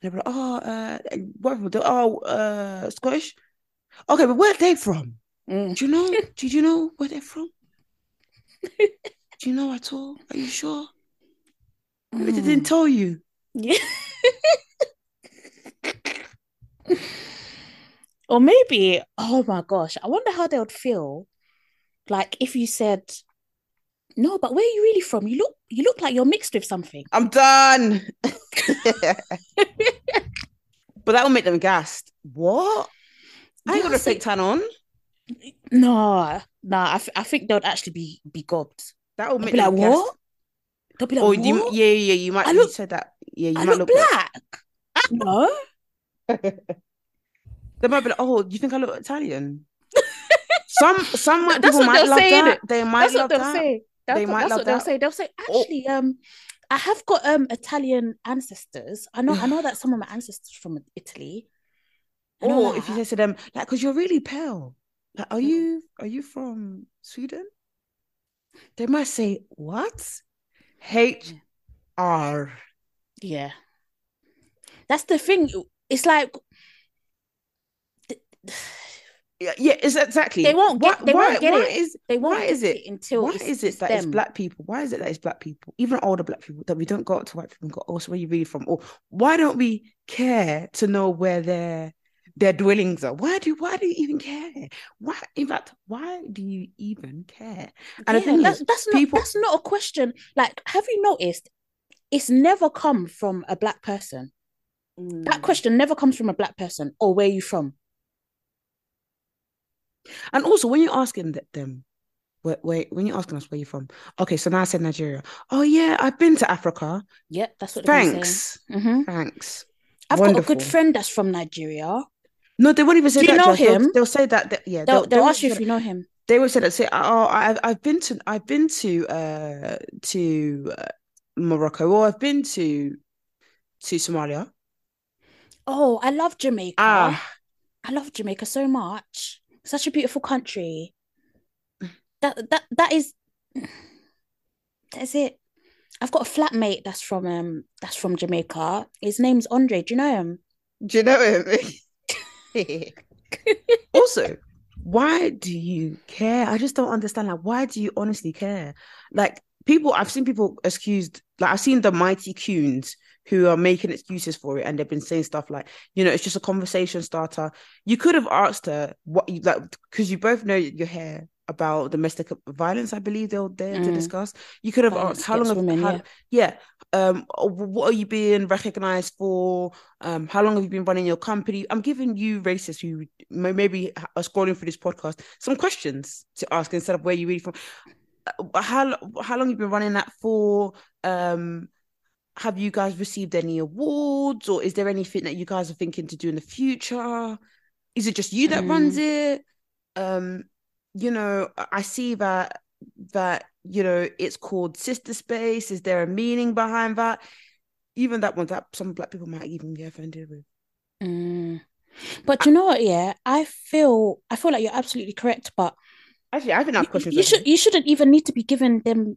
they'll be like, "Oh, uh? They're- Oh, uh, Scottish. Okay, but where are they from? Mm. Do you know? <laughs> Did you know where they're from? Do you know at all? Are you sure? Maybe they didn't Mm. tell you." Yeah. <laughs> or maybe, oh my gosh, I wonder how they would feel like if you said, no, but where are you really from? You look you look like you're mixed with something. I'm done. <laughs> but that will make them gassed. What? I ain't got a fake tan on. No, no, I, th- I think they would actually be be gobbed. That will make be like, gassed. what? They'll be like, what? you, yeah, yeah, yeah, you might. I you look- said that. Yeah, you I might look look. black. <laughs> no, <laughs> They might be like, oh, you think I look Italian? <laughs> some some That's people might love say, that. They might that's what they'll that. say. That's, They what, might that's love what they'll say. They'll say, Or- actually, um, I have got um Italian ancestors. I know, I know <sighs> that some of my ancestors from Italy. I Or if you say to them, like, because you're really pale. Like, are Mm. you are you from Sweden? They might say, what? H R. Yeah. That's the thing. It's like Yeah, <sighs> yeah, it's exactly. They won't get- Why- they why, won't get why it. Is, they won't why is it? it until why is it that it's black people? Why is it that it's black people, even older black people, that we don't go up to white people and go, "Oh, so where you really from?" Or why don't we care to know where their their dwellings are? Why do why do you even care? Why, in fact, why do you even care? And Yeah, that's is, that's not people- that's not a question. Like, have you noticed? It's never come from a black person. That Mm. question never comes from a black person. Or where you from? And also, when you're asking them, where, where, when you're asking us where you're from, okay, so now I said Nigeria. Oh yeah, I've been to Africa. Yeah, that's what. Thanks, Mhm. thanks. I've got a good friend that's from Nigeria. No, they won't even say Do you that. know Jess. They'll- him? They'll, say that. that yeah, They'll, they they'll ask you if you know him. they would say that say oh I've I've been to I've been to uh to uh, Morocco or I've been to to Somalia Oh, I love Jamaica. ah I love Jamaica so much. Such a beautiful country. That that that is that's it. I've got a flatmate that's from um that's from Jamaica. His name's Andre. Do you know him? do you know him <laughs> also why do you care I just don't understand like why do you honestly care like people I've seen people excused like I've seen the mighty coons who are making excuses for it and they've been saying stuff like you know it's just a conversation starter. You could have asked her what you like because you both know your hair about domestic violence I believe they're there to Mm. discuss. You could have Violence asked how long have women, how, yeah. um uh, what are you being recognized for? Um how long have you been running your company? I'm giving you racists who may- maybe are scrolling through this podcast some questions to ask instead of where you really from. Uh, how how long have you been running that for? Um have you guys received any awards or is there anything that you guys are thinking to do in the future is it just you that runs it um you know I- see that that you know it's called Sistah Space is there a meaning behind that even that one that some black people might even get offended with Mm. But you know what? Yeah, I feel I feel like you're absolutely correct. But actually i think that you, question you should you shouldn't even need to be giving them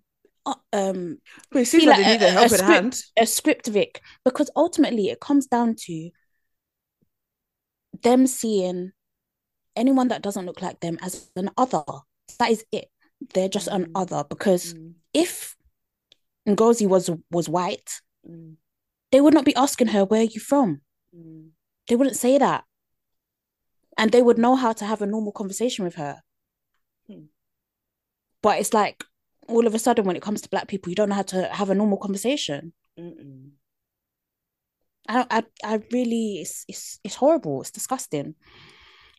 um but it seems feel like like they need a- a a- a helping script- hand a script Vic because ultimately it comes down to them seeing anyone that doesn't look like them as an other. That is it. They're just an Mm. other because Mm, if Ngozi was was white, mm, they would not be asking her where are you from. mm. They wouldn't say that, and they would know how to have a normal conversation with her. Hmm. But it's like all of a sudden, when it comes to black people, you don't know how to have a normal conversation. Mm-mm. I I, I really, it's, it's, it's horrible. It's disgusting.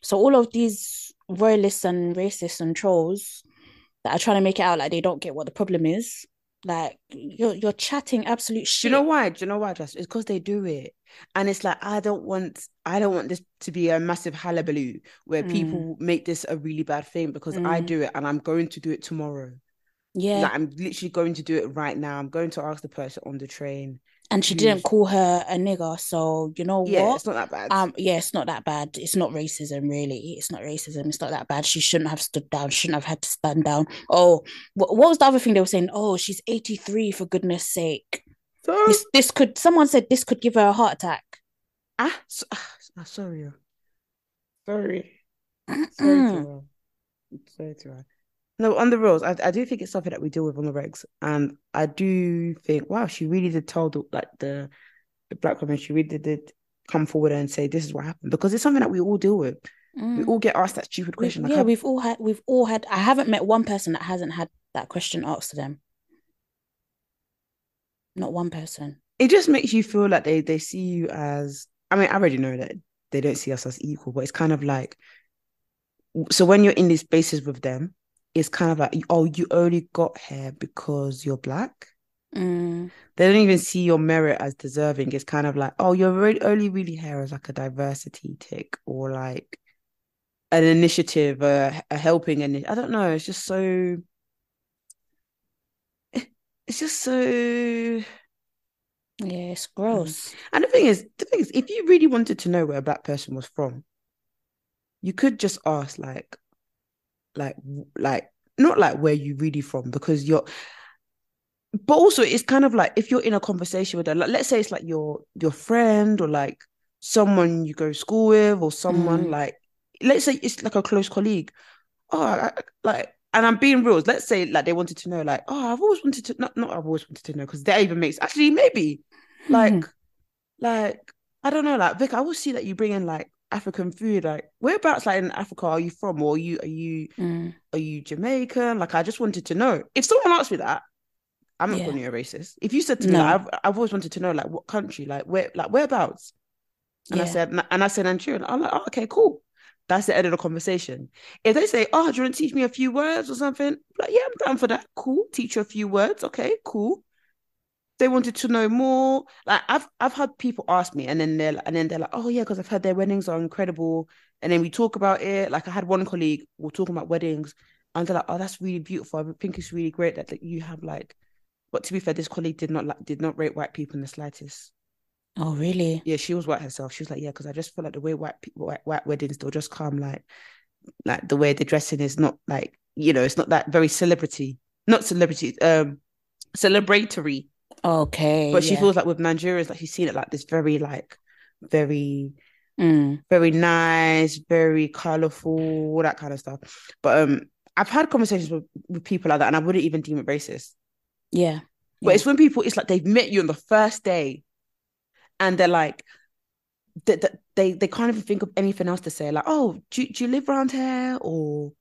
So all of these royalists and racists and trolls that are trying to make it out like they don't get what the problem is, Like you're you're chatting absolute Do shit. you know why? Do you know why, Just It's because they do it. And it's like I don't want I don't want this to be a massive hullabaloo where Mm. people make this a really bad thing because I Mm. do it and I'm going to do it tomorrow. Yeah. Like I'm literally going to do it right now. I'm going to ask the person on the train. and she who's- didn't call her a nigger, so you know Yeah, what? it's not that bad. Um, yeah, it's not that bad. It's not racism, really. It's not racism. It's not that bad. She shouldn't have stood down. Shouldn't have had to stand down. Oh, what, what was the other thing they were saying? Oh, she's 83 for goodness sake. so This this could someone said this could give her a heart attack. ah, so, ah, ah, sorry. oh. Sorry. Sorry to her. Sorry to her. No, on the rules, I, I do think it's something that we deal with on the regs, and I do think, wow, she really did tell the like the the black woman, she really did come forward and say this is what happened because it's something that we all deal with. We Mm. all get asked that stupid We- question. Like, yeah, how- we've all had we've all had I haven't met one person that hasn't had that question asked to them. Not one person. it just makes you feel like they they see you as. I mean, I already know that they don't see us as equal, but it's kind of like. So when you're in these spaces with them, it's kind of like, oh, you only got here because you're black. Mm. they don't even see your merit as deserving. It's kind of like, oh, you're really, only really here as like a diversity tick or like an initiative, a, a helping, and I don't know. It's just so. It's just so. Yeah, it's gross. And the thing is, the thing is, if you really wanted to know where a black person was from, you could just ask, like, like, like, not like where you really from, because you're. But also, it's kind of like if you're in a conversation with them, like, let's say it's like your your friend or like someone you go to school with or someone Mm. like, let's say it's like a close colleague. Oh, I, like, and I'm being real. Let's say like they wanted to know, like, oh, I've always wanted to, not not I've always wanted to know, because that even makes actually maybe like Mhm. like I don't know, like Vic, I will see that you bring in like African food. Like whereabouts like in Africa are you from? Or are you are you Mm. are you Jamaican? Like I just wanted to know. If someone asked me that, I'm not Yeah. calling you a racist. If you said to me, like, I've I've always wanted to know like what country, like where like whereabouts. And I said and I said Nigeria. I'm like, oh, okay, cool. That's the end of the conversation. If they say, oh, do you want to teach me a few words or something? Like, yeah, I'm down for that. Cool. Teach you a few words. Okay, cool they wanted to know more. Like I've I've had people ask me, and then they're and then they're like, oh yeah, because I've heard their weddings are incredible. And then we talk about it. Like I had one colleague, we're talking about weddings, and they're like, oh, that's really beautiful. I think it's really great that, that you have like. But to be fair, this colleague did not like did not rate white people in the slightest. Oh, really? Yeah, she was white herself. She was like, yeah, because I just feel like the way white people white, white weddings they'll just come like, like the way the dressing is not like you know it's not that very celebrity, not celebrity, um, celebratory Okay. but she yeah. feels like with Nigerians, like she's seen it like this very like very Mm. very nice, very colorful, all that kind of stuff. But um, I've had conversations with, with people like that, and I wouldn't even deem it racist. Yeah. But Yeah. it's when people, it's like they've met you on the first day, and they're like, they they they, they can't even think of anything else to say. Like, oh, do, do you live around here? Or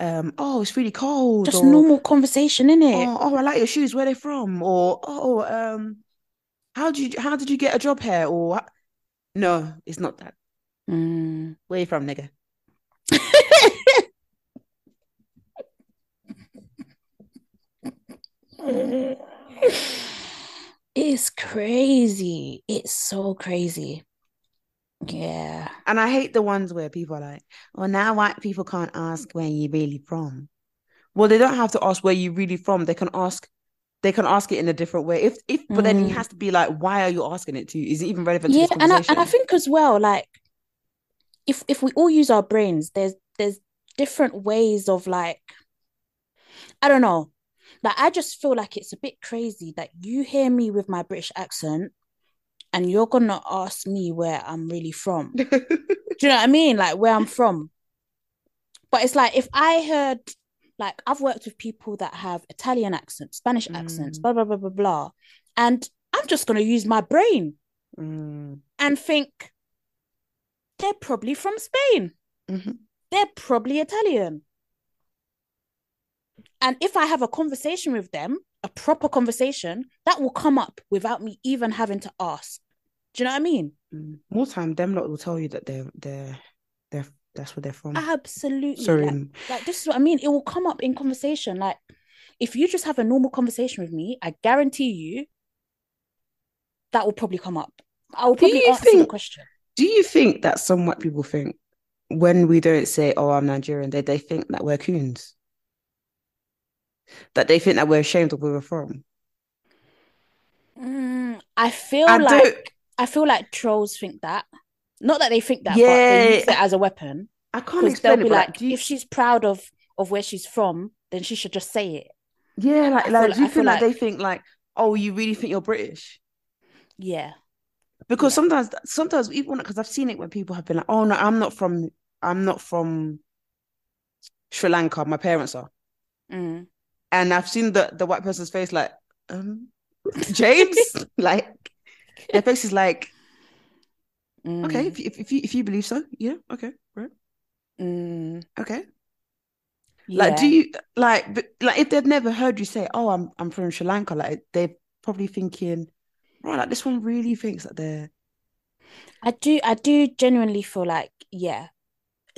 um, oh, it's really cold. Just or, normal conversation, innit? oh, oh, I like your shoes. Where they from? Or oh, um, how did you how did you get a job here? Or no, it's not that. Mm. Where you from, nigga? <laughs> It's crazy. It's so crazy. Yeah. And I hate the ones where people are like, "Well, now white people can't ask where you're really from." Well, they don't have to ask where you're really from. They can ask, they can ask it in a different way. If if, but then it Mm. has to be like, why are you asking it to? Is it even relevant to Yeah, and I and I think as well, like if if we all use our brains, there's there's different ways of like I don't know. Like I just feel like it's a bit crazy that you hear me with my British accent and you're gonna ask me where I'm really from. <laughs> Do you know what I mean? Like where I'm from. But it's like if I heard like I've worked with people that have Italian accents, Spanish accents, Mm. blah blah blah blah blah. And I'm just gonna use my brain Mm, and think they're probably from Spain. mhm. They're probably Italian. And if I have a conversation with them, a proper conversation, that will come up without me even having to ask. Do you know what I mean? Mm. More time, them lot will tell you that they're they're they're that's where they're from. Absolutely. Sorry, Like, like this is what I mean. It will come up in conversation. Like if you just have a normal conversation with me, I guarantee you that will probably come up. I will probably you answer the question. Do you think that some white people think when we don't say, "Oh, I'm Nigerian," they they think that we're coons? That they think that we're ashamed of where we're from? Mm, I feel I like don't. I feel like trolls think that. Not that they think that, but they use it as a weapon. I can't Because they'll explain it. be like, you- if she's proud of of where she's from, then she should just say it. yeah, like, like, like- do you feel feel like, like- they think like, "Oh, you really think you're British?" Yeah. Because Yeah. sometimes, sometimes even because I've seen it when people have been like, "Oh no, I'm not from, I'm not from Sri Lanka. My parents are," Mm. And I've seen the the white person's face like, um, James, <laughs> like their face is like, okay, Mm. if you, if, if you if you believe so, yeah, okay, right, Mm. okay. Like, do you like, but, like if they've never heard you say, "Oh, I'm I'm from Sri Lanka," like they're probably thinking, right, like this one really thinks that they're, I do I do genuinely feel like yeah,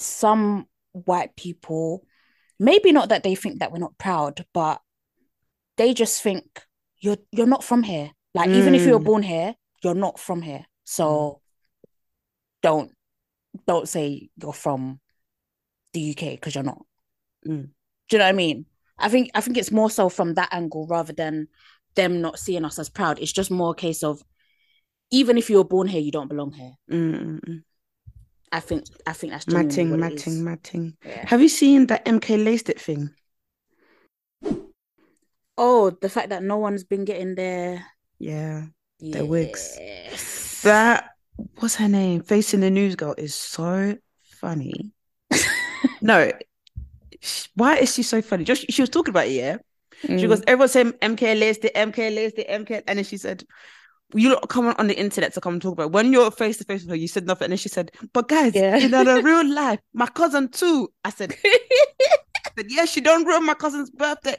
some white people, maybe not that they think that we're not proud, but they just think you're you're not from here. Like even if you're Mm. born here, you're not from here. So don't don't say you're from the UK because you're not. Mm. Do you know what I mean? I think I think it's more so from that angle rather than them not seeing us as proud. It's just more a case of even if you were born here, you don't belong here. mm, mm, mm. I think I think that's matting, matting, matting. Yeah. Have you seen that MK laced it thing? Oh, the fact that no one's been getting their Yeah, Their wigs. That what's her name? Facing the news girl is so funny. <laughs> no, why is she so funny? Just she was talking about it, yeah. She Mm. goes, everyone saying MK laced it, MK laced it, MK, and then she said, "You come on, on the internet to come and talk about it. when you're face to face with her." You said nothing, and then she said, "But guys, Yeah. in the <laughs> real life, my cousin too." I said, <laughs> I said, "Yeah, she don't ruin my cousin's birthday."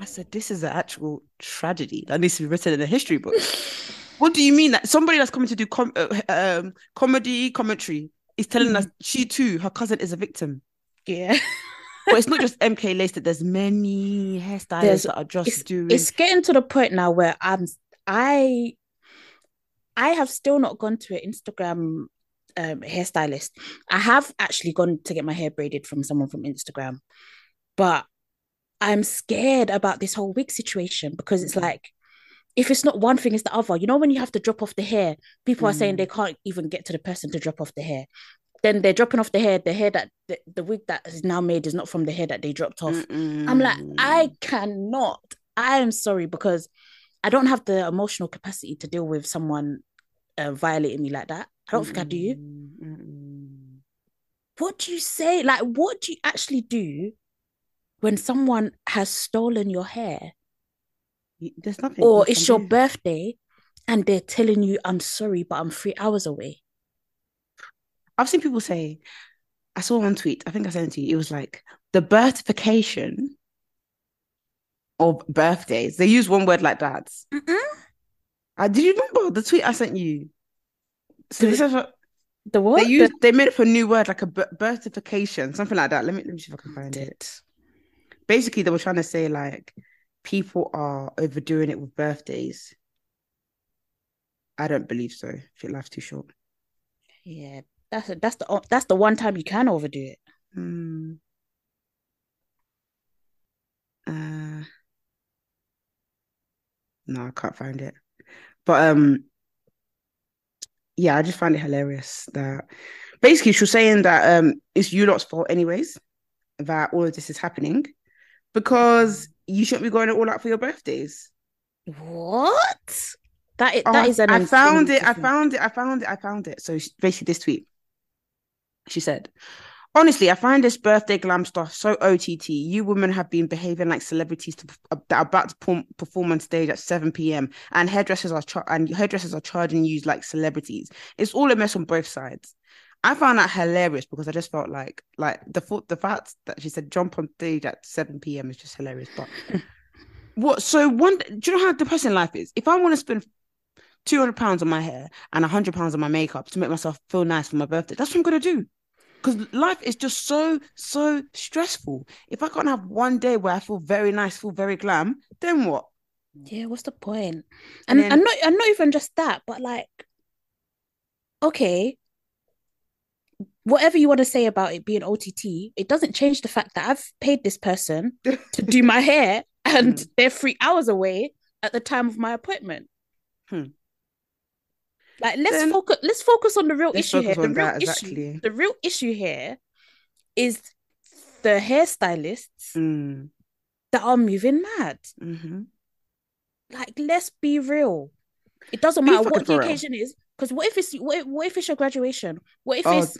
I said, "This is an actual tragedy that needs to be written in a history book." <laughs> what do you mean that somebody that's coming to do com- uh, um, comedy commentary is telling Mm. us she too, her cousin is a victim? yeah. But it's not just MK laced. There's many hairstylists There's- that are just It's, doing. it's getting to the point now where I'm I I have still not gone to an Instagram um hairstylist. I have actually gone to get my hair braided from someone from Instagram, but I'm scared about this whole wig situation because it's like if it's not one thing, it's the other. You know, when you have to drop off the hair, people are saying Mm. they can't even get to the person to drop off the hair. Then they're dropping off the hair. The hair that the, the wig that is now made is not from the hair that they dropped off. I'm like, Mm. I cannot. I am sorry because I don't have the emotional capacity to deal with someone uh, violating me like that. I don't think I do. Mm, mm, What do you say? Like, what do you actually do when someone has stolen your hair. There's nothing. or it's your birthday and they're telling you, I'm sorry, but I'm three hours away? I've seen people say, I saw one tweet, I think I sent it to you. It was like the birthification of birthdays. They use one word like that. Uh, did you remember the tweet I sent you? So this is what The what? they used. They made up a new word like a birthification, something like that. Let me let me see if I can find it. Basically, they were trying to say like people are overdoing it with birthdays. I don't believe so. I think life's too short. yeah, that's that's the that's the one time you can overdo it. Hmm. Uh, no, I can't find it. But um, yeah, I just find it hilarious that basically she was saying that um it's you lot's fault anyways that all of this is happening because you shouldn't be going all out for your birthdays. What? That is, Oh, that is an I found it. I found it. I found it. I found it. So she- basically, this tweet, she said, "Honestly, I find this birthday glam stuff so OTT. You women have been behaving like celebrities to, uh, that are about to perform, perform on stage at seven p.m. and hairdressers are char- and hairdressers are charging you like celebrities. It's all a mess on both sides." I found that hilarious because I just felt like like the the fact that she said jump on stage at 7 p.m. is just hilarious. But <laughs> what so one do you know how depressing life is? If I want to spend 200 pounds on my hair and 100 pounds on my makeup to make myself feel nice for my birthday, that's what I'm gonna do. Because life is just so so stressful. If I can't have one day where I feel very nice, feel very glam, then what? Yeah, what's the point? And And then- and not and not even just that, but like, okay, whatever you want to say about it being OTT, it doesn't change the fact that I've paid this person to do <laughs> my hair and Mm. they're three hours away at the time of my appointment. Hmm. Like let's Then- focus let's focus on the real issue here. The real issue exactly. the real issue here is the hairstylists Mm, that are moving mad. mhm. Like, let's be real. It doesn't Be matter what the real. occasion is. Because what if it's what if, what if it's your graduation? What if Oh, it's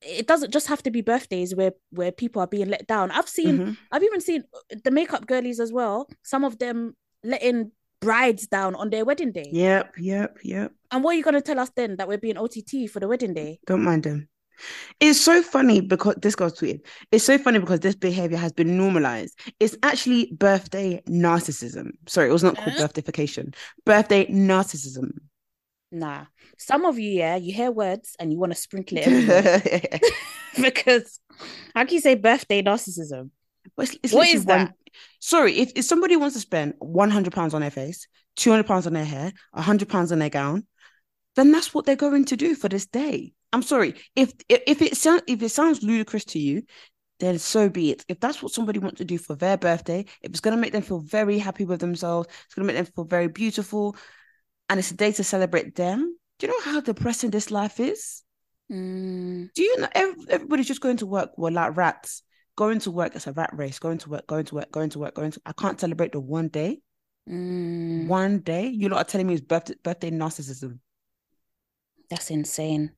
it doesn't just have to be birthdays where where people are being let down. I've seen Mhm. I've even seen the makeup girlies as well. Some of them letting brides down on their wedding day. Yep, yep, yep. And what are you gonna tell us then that we're being OTT for the wedding day? Don't mind them. It's so funny because this girl's tweeted. It's so funny because this behavior has been normalized. It's actually birthday narcissism. Sorry, it was not called Huh? birthdayfication. Birthday narcissism. Nah. Some of you, yeah, you hear words and you want to sprinkle it <laughs> <laughs> because how can you say birthday narcissism? But it's, it's What is that? one- Sorry, if, if somebody wants to spend one hundred pounds on their face, two hundred pounds on their hair, hundred pounds on their gown, then that's what they're going to do for this day. I'm sorry if if, if it sounds if it sounds ludicrous to you, then so be it. If that's what somebody wants to do for their birthday, if it's going to make them feel very happy with themselves, it's going to make them feel very beautiful, and it's a day to celebrate them. Do you know how depressing this life is? Mm, Do you know everybody's just going to work? Well, like rats. Going to work is a rat race. Going to work, going to work, going to work, going to. I can't celebrate the one day. mm, One day. You lot are telling me it's birthday, birthday narcissism. that's insane.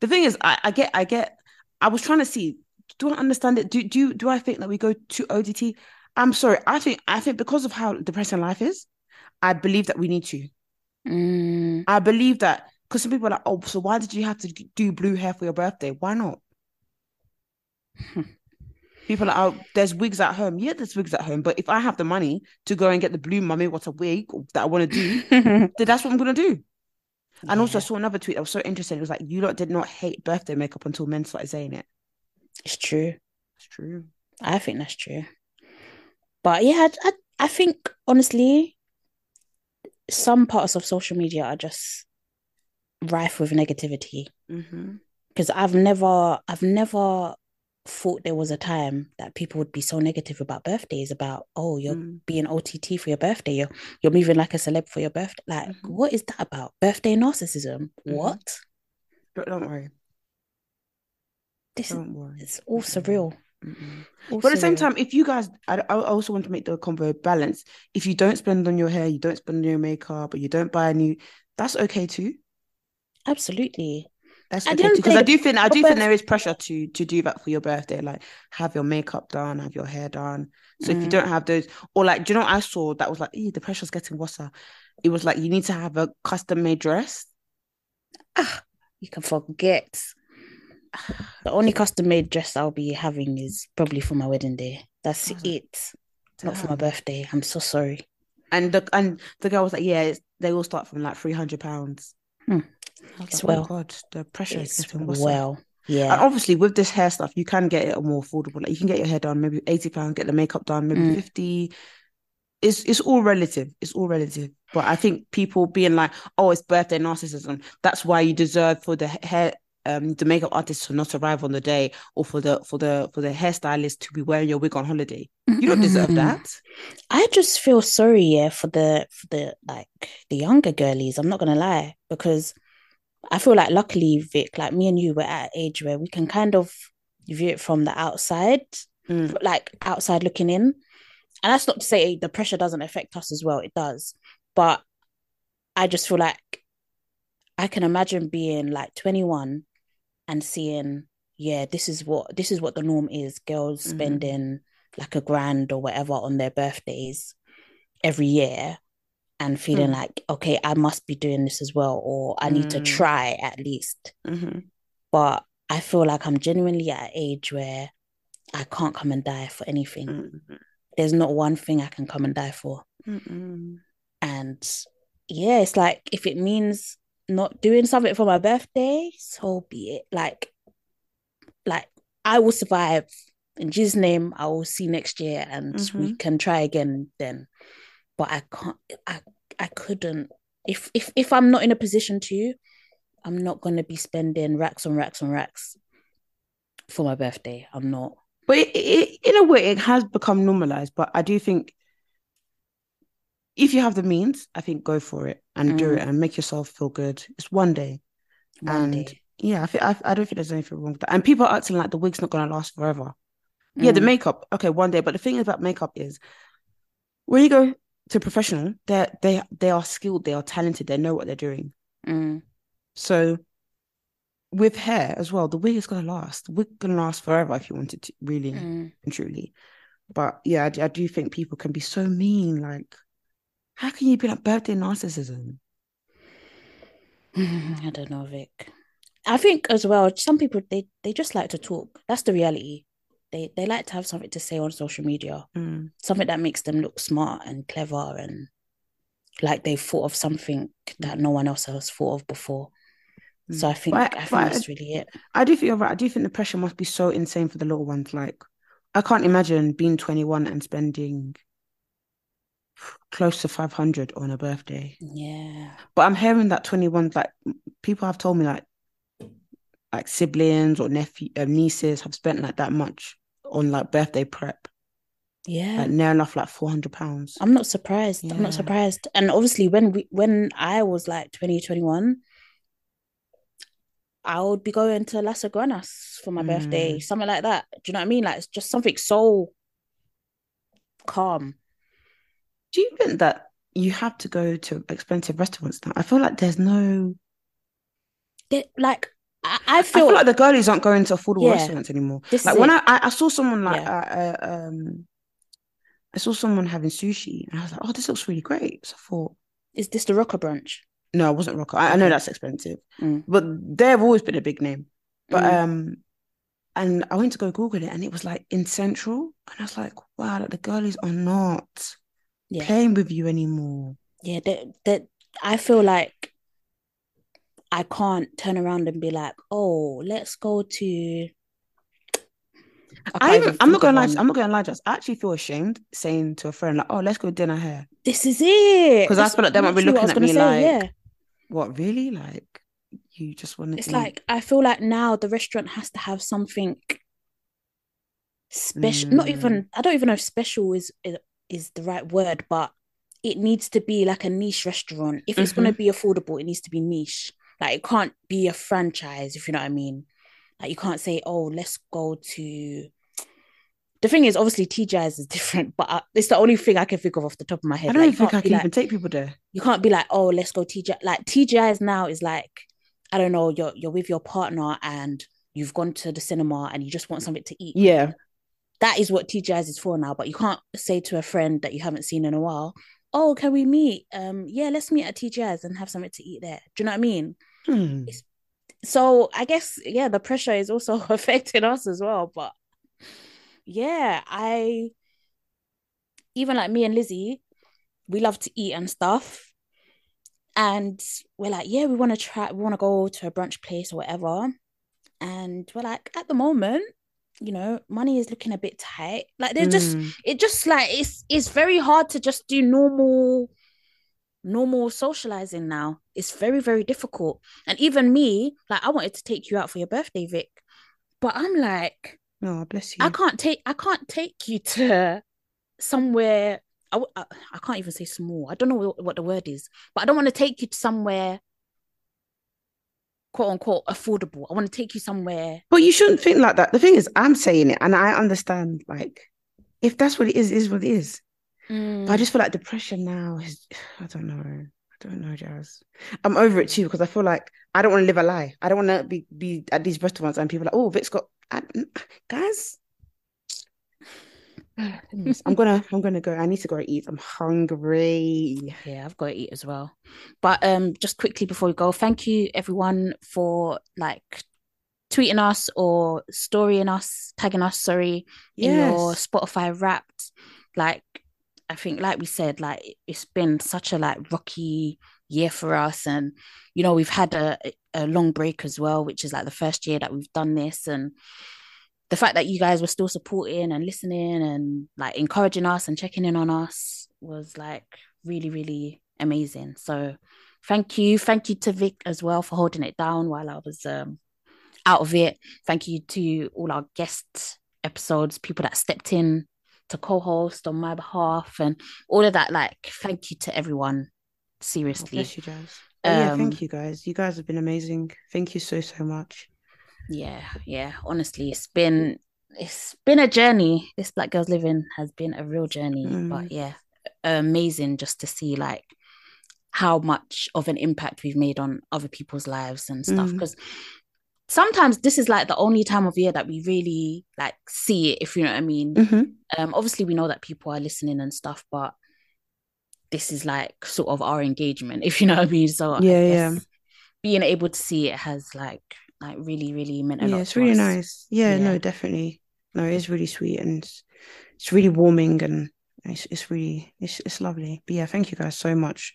The thing is, I, I get, I get. I was trying to see. Do I understand it? Do do do I think that we go to OTT? I'm sorry. I think I think because of how depressing life is, I believe that we need to. Mm, I believe that because some people are like, oh, so why did you have to do blue hair for your birthday? Why not? <laughs> People are, out. there's wigs at home. Yeah, there's wigs at home. But if I have the money to go and get the blue mummy, what a wig that I want to do, <laughs> then that's what I'm going to do. And also, I saw another tweet that was so interesting. It was like, you lot did not hate birthday makeup until men started saying it. it's true. It's true. I think that's true. But yeah, I, I, I think honestly, some parts of social media are just rife with negativity. Mm-hmm. Because I've never, I've never thought there was a time that people would be so negative about birthdays, about, oh, you're Mm. being OTT for your birthday, you're you're moving like a celeb for your birthday. Like, Mhm. what is that about? Birthday narcissism? Mhm. What? But don't worry. This is Don't worry. it's all surreal. Mm-mm. But at the same time, if you guys, I, I also want to make the combo balance. If you don't spend on your hair, you don't spend on your makeup, or you don't buy a new, that's okay too. absolutely. That's okay end too. of the Because I do think I do think there is pressure to to do that for your birthday, like have your makeup done, have your hair done. So if you Mm. don't have those, or like, do you know what I saw that was like, "Ew, the pressure's getting worse. It was like you need to have a custom made dress. Ah, you can forget. The only custom made dress I'll be having is probably for my wedding day. That's Awesome. it. Not for my birthday. I'm so sorry. And the and the girl was like, yeah, it's, they all start from like three hundred pounds. Hmm. I was well. oh God, the pressure is It's getting worse. well. And Yeah. obviously, with this hair stuff, you can get it more affordable. Like you can get your hair done, maybe eighty pounds, get the makeup done, maybe Mm. fifty. It's it's all relative. It's all relative. But I think people being like, "Oh, it's birthday narcissism." That's why you deserve for the hair, um, the makeup artist to not arrive on the day, or for the for the for the hairstylist to be wearing your wig on holiday. You don't deserve that. I just feel sorry, yeah, for the for the like the younger girlies. I'm not gonna lie, because I feel like luckily, Vic, like me and you, we're at an age where we can kind of view it from the outside, Mm. like outside looking in. And that's not to say the pressure doesn't affect us as well. It does. But I just feel like I can imagine being like 21 and seeing, yeah, this is what this is what the norm is. Girls Mhm. spending like a grand or whatever on their birthdays every year and feeling Hmm. like, okay, I must be doing this as well, or I need to Mm. try at least. hmm But I feel like I'm genuinely at an age where I can't come and die for anything. Mm. There's not one thing I can come and die for. Mm-mm. And yeah, it's like if it means not doing something for my birthday, so be it. Like, like I will survive. In Jesus' name, I will see next year and we can try again then. But I can't I I couldn't if if if I'm not in a position to, I'm not gonna be spending racks on racks on racks for my birthday. I'm not. But it, it, in a way, it has become normalized. But I do think if you have the means, I think go for it and do it and make yourself feel good. It's one day. One and day. yeah, I, think, I, I don't think there's anything wrong with that. And people are acting like the wig's not going to last forever. Yeah, the Mm. makeup, okay, one day. But the thing about makeup is when you go to professional, they they they are skilled, they are talented, they know what they're doing. Mm. So with hair as well, the wig is gonna last. Wig gonna last forever if you want it to really Mm. and truly. But yeah, I do think people can be so mean. Like, how can you be like birthday narcissism? <sighs> I don't know, Vic. I think as well, some people they they just like to talk. That's the reality. They they like to have something to say on social media, Mm. something that makes them look smart and clever and like they've thought of something that no one else has thought of before. So I think But- I think but- that's really it. I do think you're right. I do think the pressure must be so insane for the little ones. Like, I can't imagine being 21 and spending close to 500 on a birthday. Yeah. But I'm hearing that 21, like, people have told me, like, like siblings or nephew, uh, nieces have spent like that much on like birthday prep, Yeah. like near enough like 400 pounds. I'm not surprised. I'm not surprised. And obviously when we when I was like 20, 21, I would be going to Las Iguanas for my birthday, Mm. something like that. Do you know what I mean? Like it's just something so calm. Do you think that you have to go to expensive restaurants now? I feel like there's no. They- like I, I I feel, feel like the girlies aren't going to affordable Yeah. restaurants anymore. Like when. I, I saw someone like uh, uh, um, I saw someone having sushi, and I was like, oh, this looks really great. So I thought, is this the Roka brunch? no, it wasn't Roka. I, I know that's expensive, Mm. but they've always been a big name. But Mm. um, and I went to go Google it, and it was like in Central, and I was like, wow, like the girlies are not Yeah. playing with you anymore. Yeah, that that I feel like I can't turn around and be like, oh, let's go to I can't I even, even I'm not gonna lie. I'm not gonna lie, just I actually feel ashamed saying to a friend like, "Oh, let's go dinner here." This is it. 'Cause I feel like they might be looking at me say, like, yeah. What really? Like, you just want to? It's like I feel like now the restaurant has to have something special. Not Mm. even I don't even know if special is is, is the right word, but it needs to be like a niche restaurant. If it's gonna Mhm. be affordable, it needs to be niche. Like it can't be a franchise, if you know what I mean. Like you can't say, "Oh, let's go to." The thing is, obviously, TGI's is different, but uh, it's the only thing I can think of off the top of my head. I don't Like, think I can like- even take people there. you can't be like, oh, let's go TGI. Like TGI's now is like, I don't know, you're you're with your partner and you've gone to the cinema and you just want something to eat. Yeah, That is what TGI's is for now. But you can't say to a friend that you haven't seen in a while, oh, can we meet? Um, yeah, let's meet at TGI's and have something to eat there. Do you know what I mean? Hmm. So I guess yeah, the pressure is also <laughs> affecting us as well. But yeah, I even like me and Lizzie, we love to eat and stuff. And we're like, yeah, we want to try, we want to go to a brunch place or whatever. And we're like, at the moment, you know, money is looking a bit tight. Like they're just, Mm. it just like it's it's very hard to just do normal normal socializing now. It's very, very difficult. And even me, like I wanted to take you out for your birthday, Vic. But I'm like, Oh, bless you. I can't take I can't take you to somewhere I, I can't even say small. I don't know what, what the word is, but I don't want to take you to somewhere quote unquote affordable. I want to take you somewhere. But you shouldn't think like that. The thing is, I'm saying it, and I understand. Like, if that's what it is, it is what it is. But I just feel like depression now is. <sighs> I don't know. I don't know, Jazz. I'm over it too because I feel like I don't want to live a lie. I don't want to be be at these restaurants and people are like, oh, Vic's got. I, guys, <sighs> <sighs> I'm gonna I'm gonna go. I need to go eat. I'm hungry. Yeah, I've got to eat as well. But um, just quickly before we go, thank you everyone for like tweeting us or storying us, tagging us, sorry, in your Spotify wrapped. Like, I think, like we said, like it's been such a like rocky year for us, and you know we've had a a long break as well, which is like the first year that we've done this, and the fact that you guys were still supporting and listening and like encouraging us and checking in on us was like really, really amazing. So thank you. Thank you to Vic as well for holding it down while I was um out of it. Thank you to all our guest episodes, people that stepped in to co-host on my behalf and all of that. Like, thank you to everyone. Oh, Seriously. bless you, Jazz. Oh, yeah, Um, thank you guys. You guys have been amazing. Thank you so so much. yeah yeah honestly it's been it's been a journey this black girls living has been a real journey Mm. but yeah amazing just to see like how much of an impact we've made on other people's lives and stuff Mm. Sometimes this is like the only time of year that we really like see it if you know what i mean hmm um obviously we know that people are listening and stuff but this is like sort of our engagement <laughs> if you know what i mean so Yeah, yeah. being able to see it has like like really really meant a Yeah, lot it's really us. nice. Yeah, Yeah. no, definitely. No, it's really sweet and it's, it's really warming and it's it's really it's it's lovely. But yeah, thank you guys so much.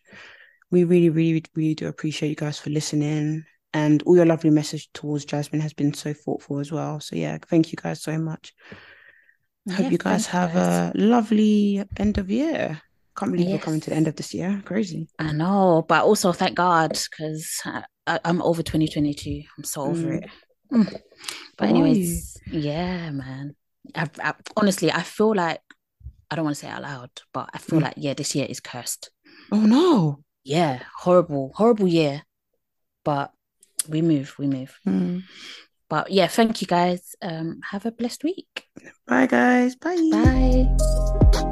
We really, really, really do appreciate you guys for listening and all your lovely message towards Jasmine has been so thoughtful as well. So yeah, thank you guys so much. I hope you guys have guys. a lovely end of year. Can't believe we're coming to the end of this year. Crazy. I know, but also thank God because I'm over 2022. I'm so over Mm. it. Mm. But How are you? anyways, yeah, man. I, I honestly, I feel like I don't want to say it out loud, but I feel Mm. like yeah, this year is cursed. Oh no. Yeah, horrible, horrible year. But we move, we move. Mm. But yeah, thank you guys. Um, have a blessed week. Bye guys. Bye. Bye.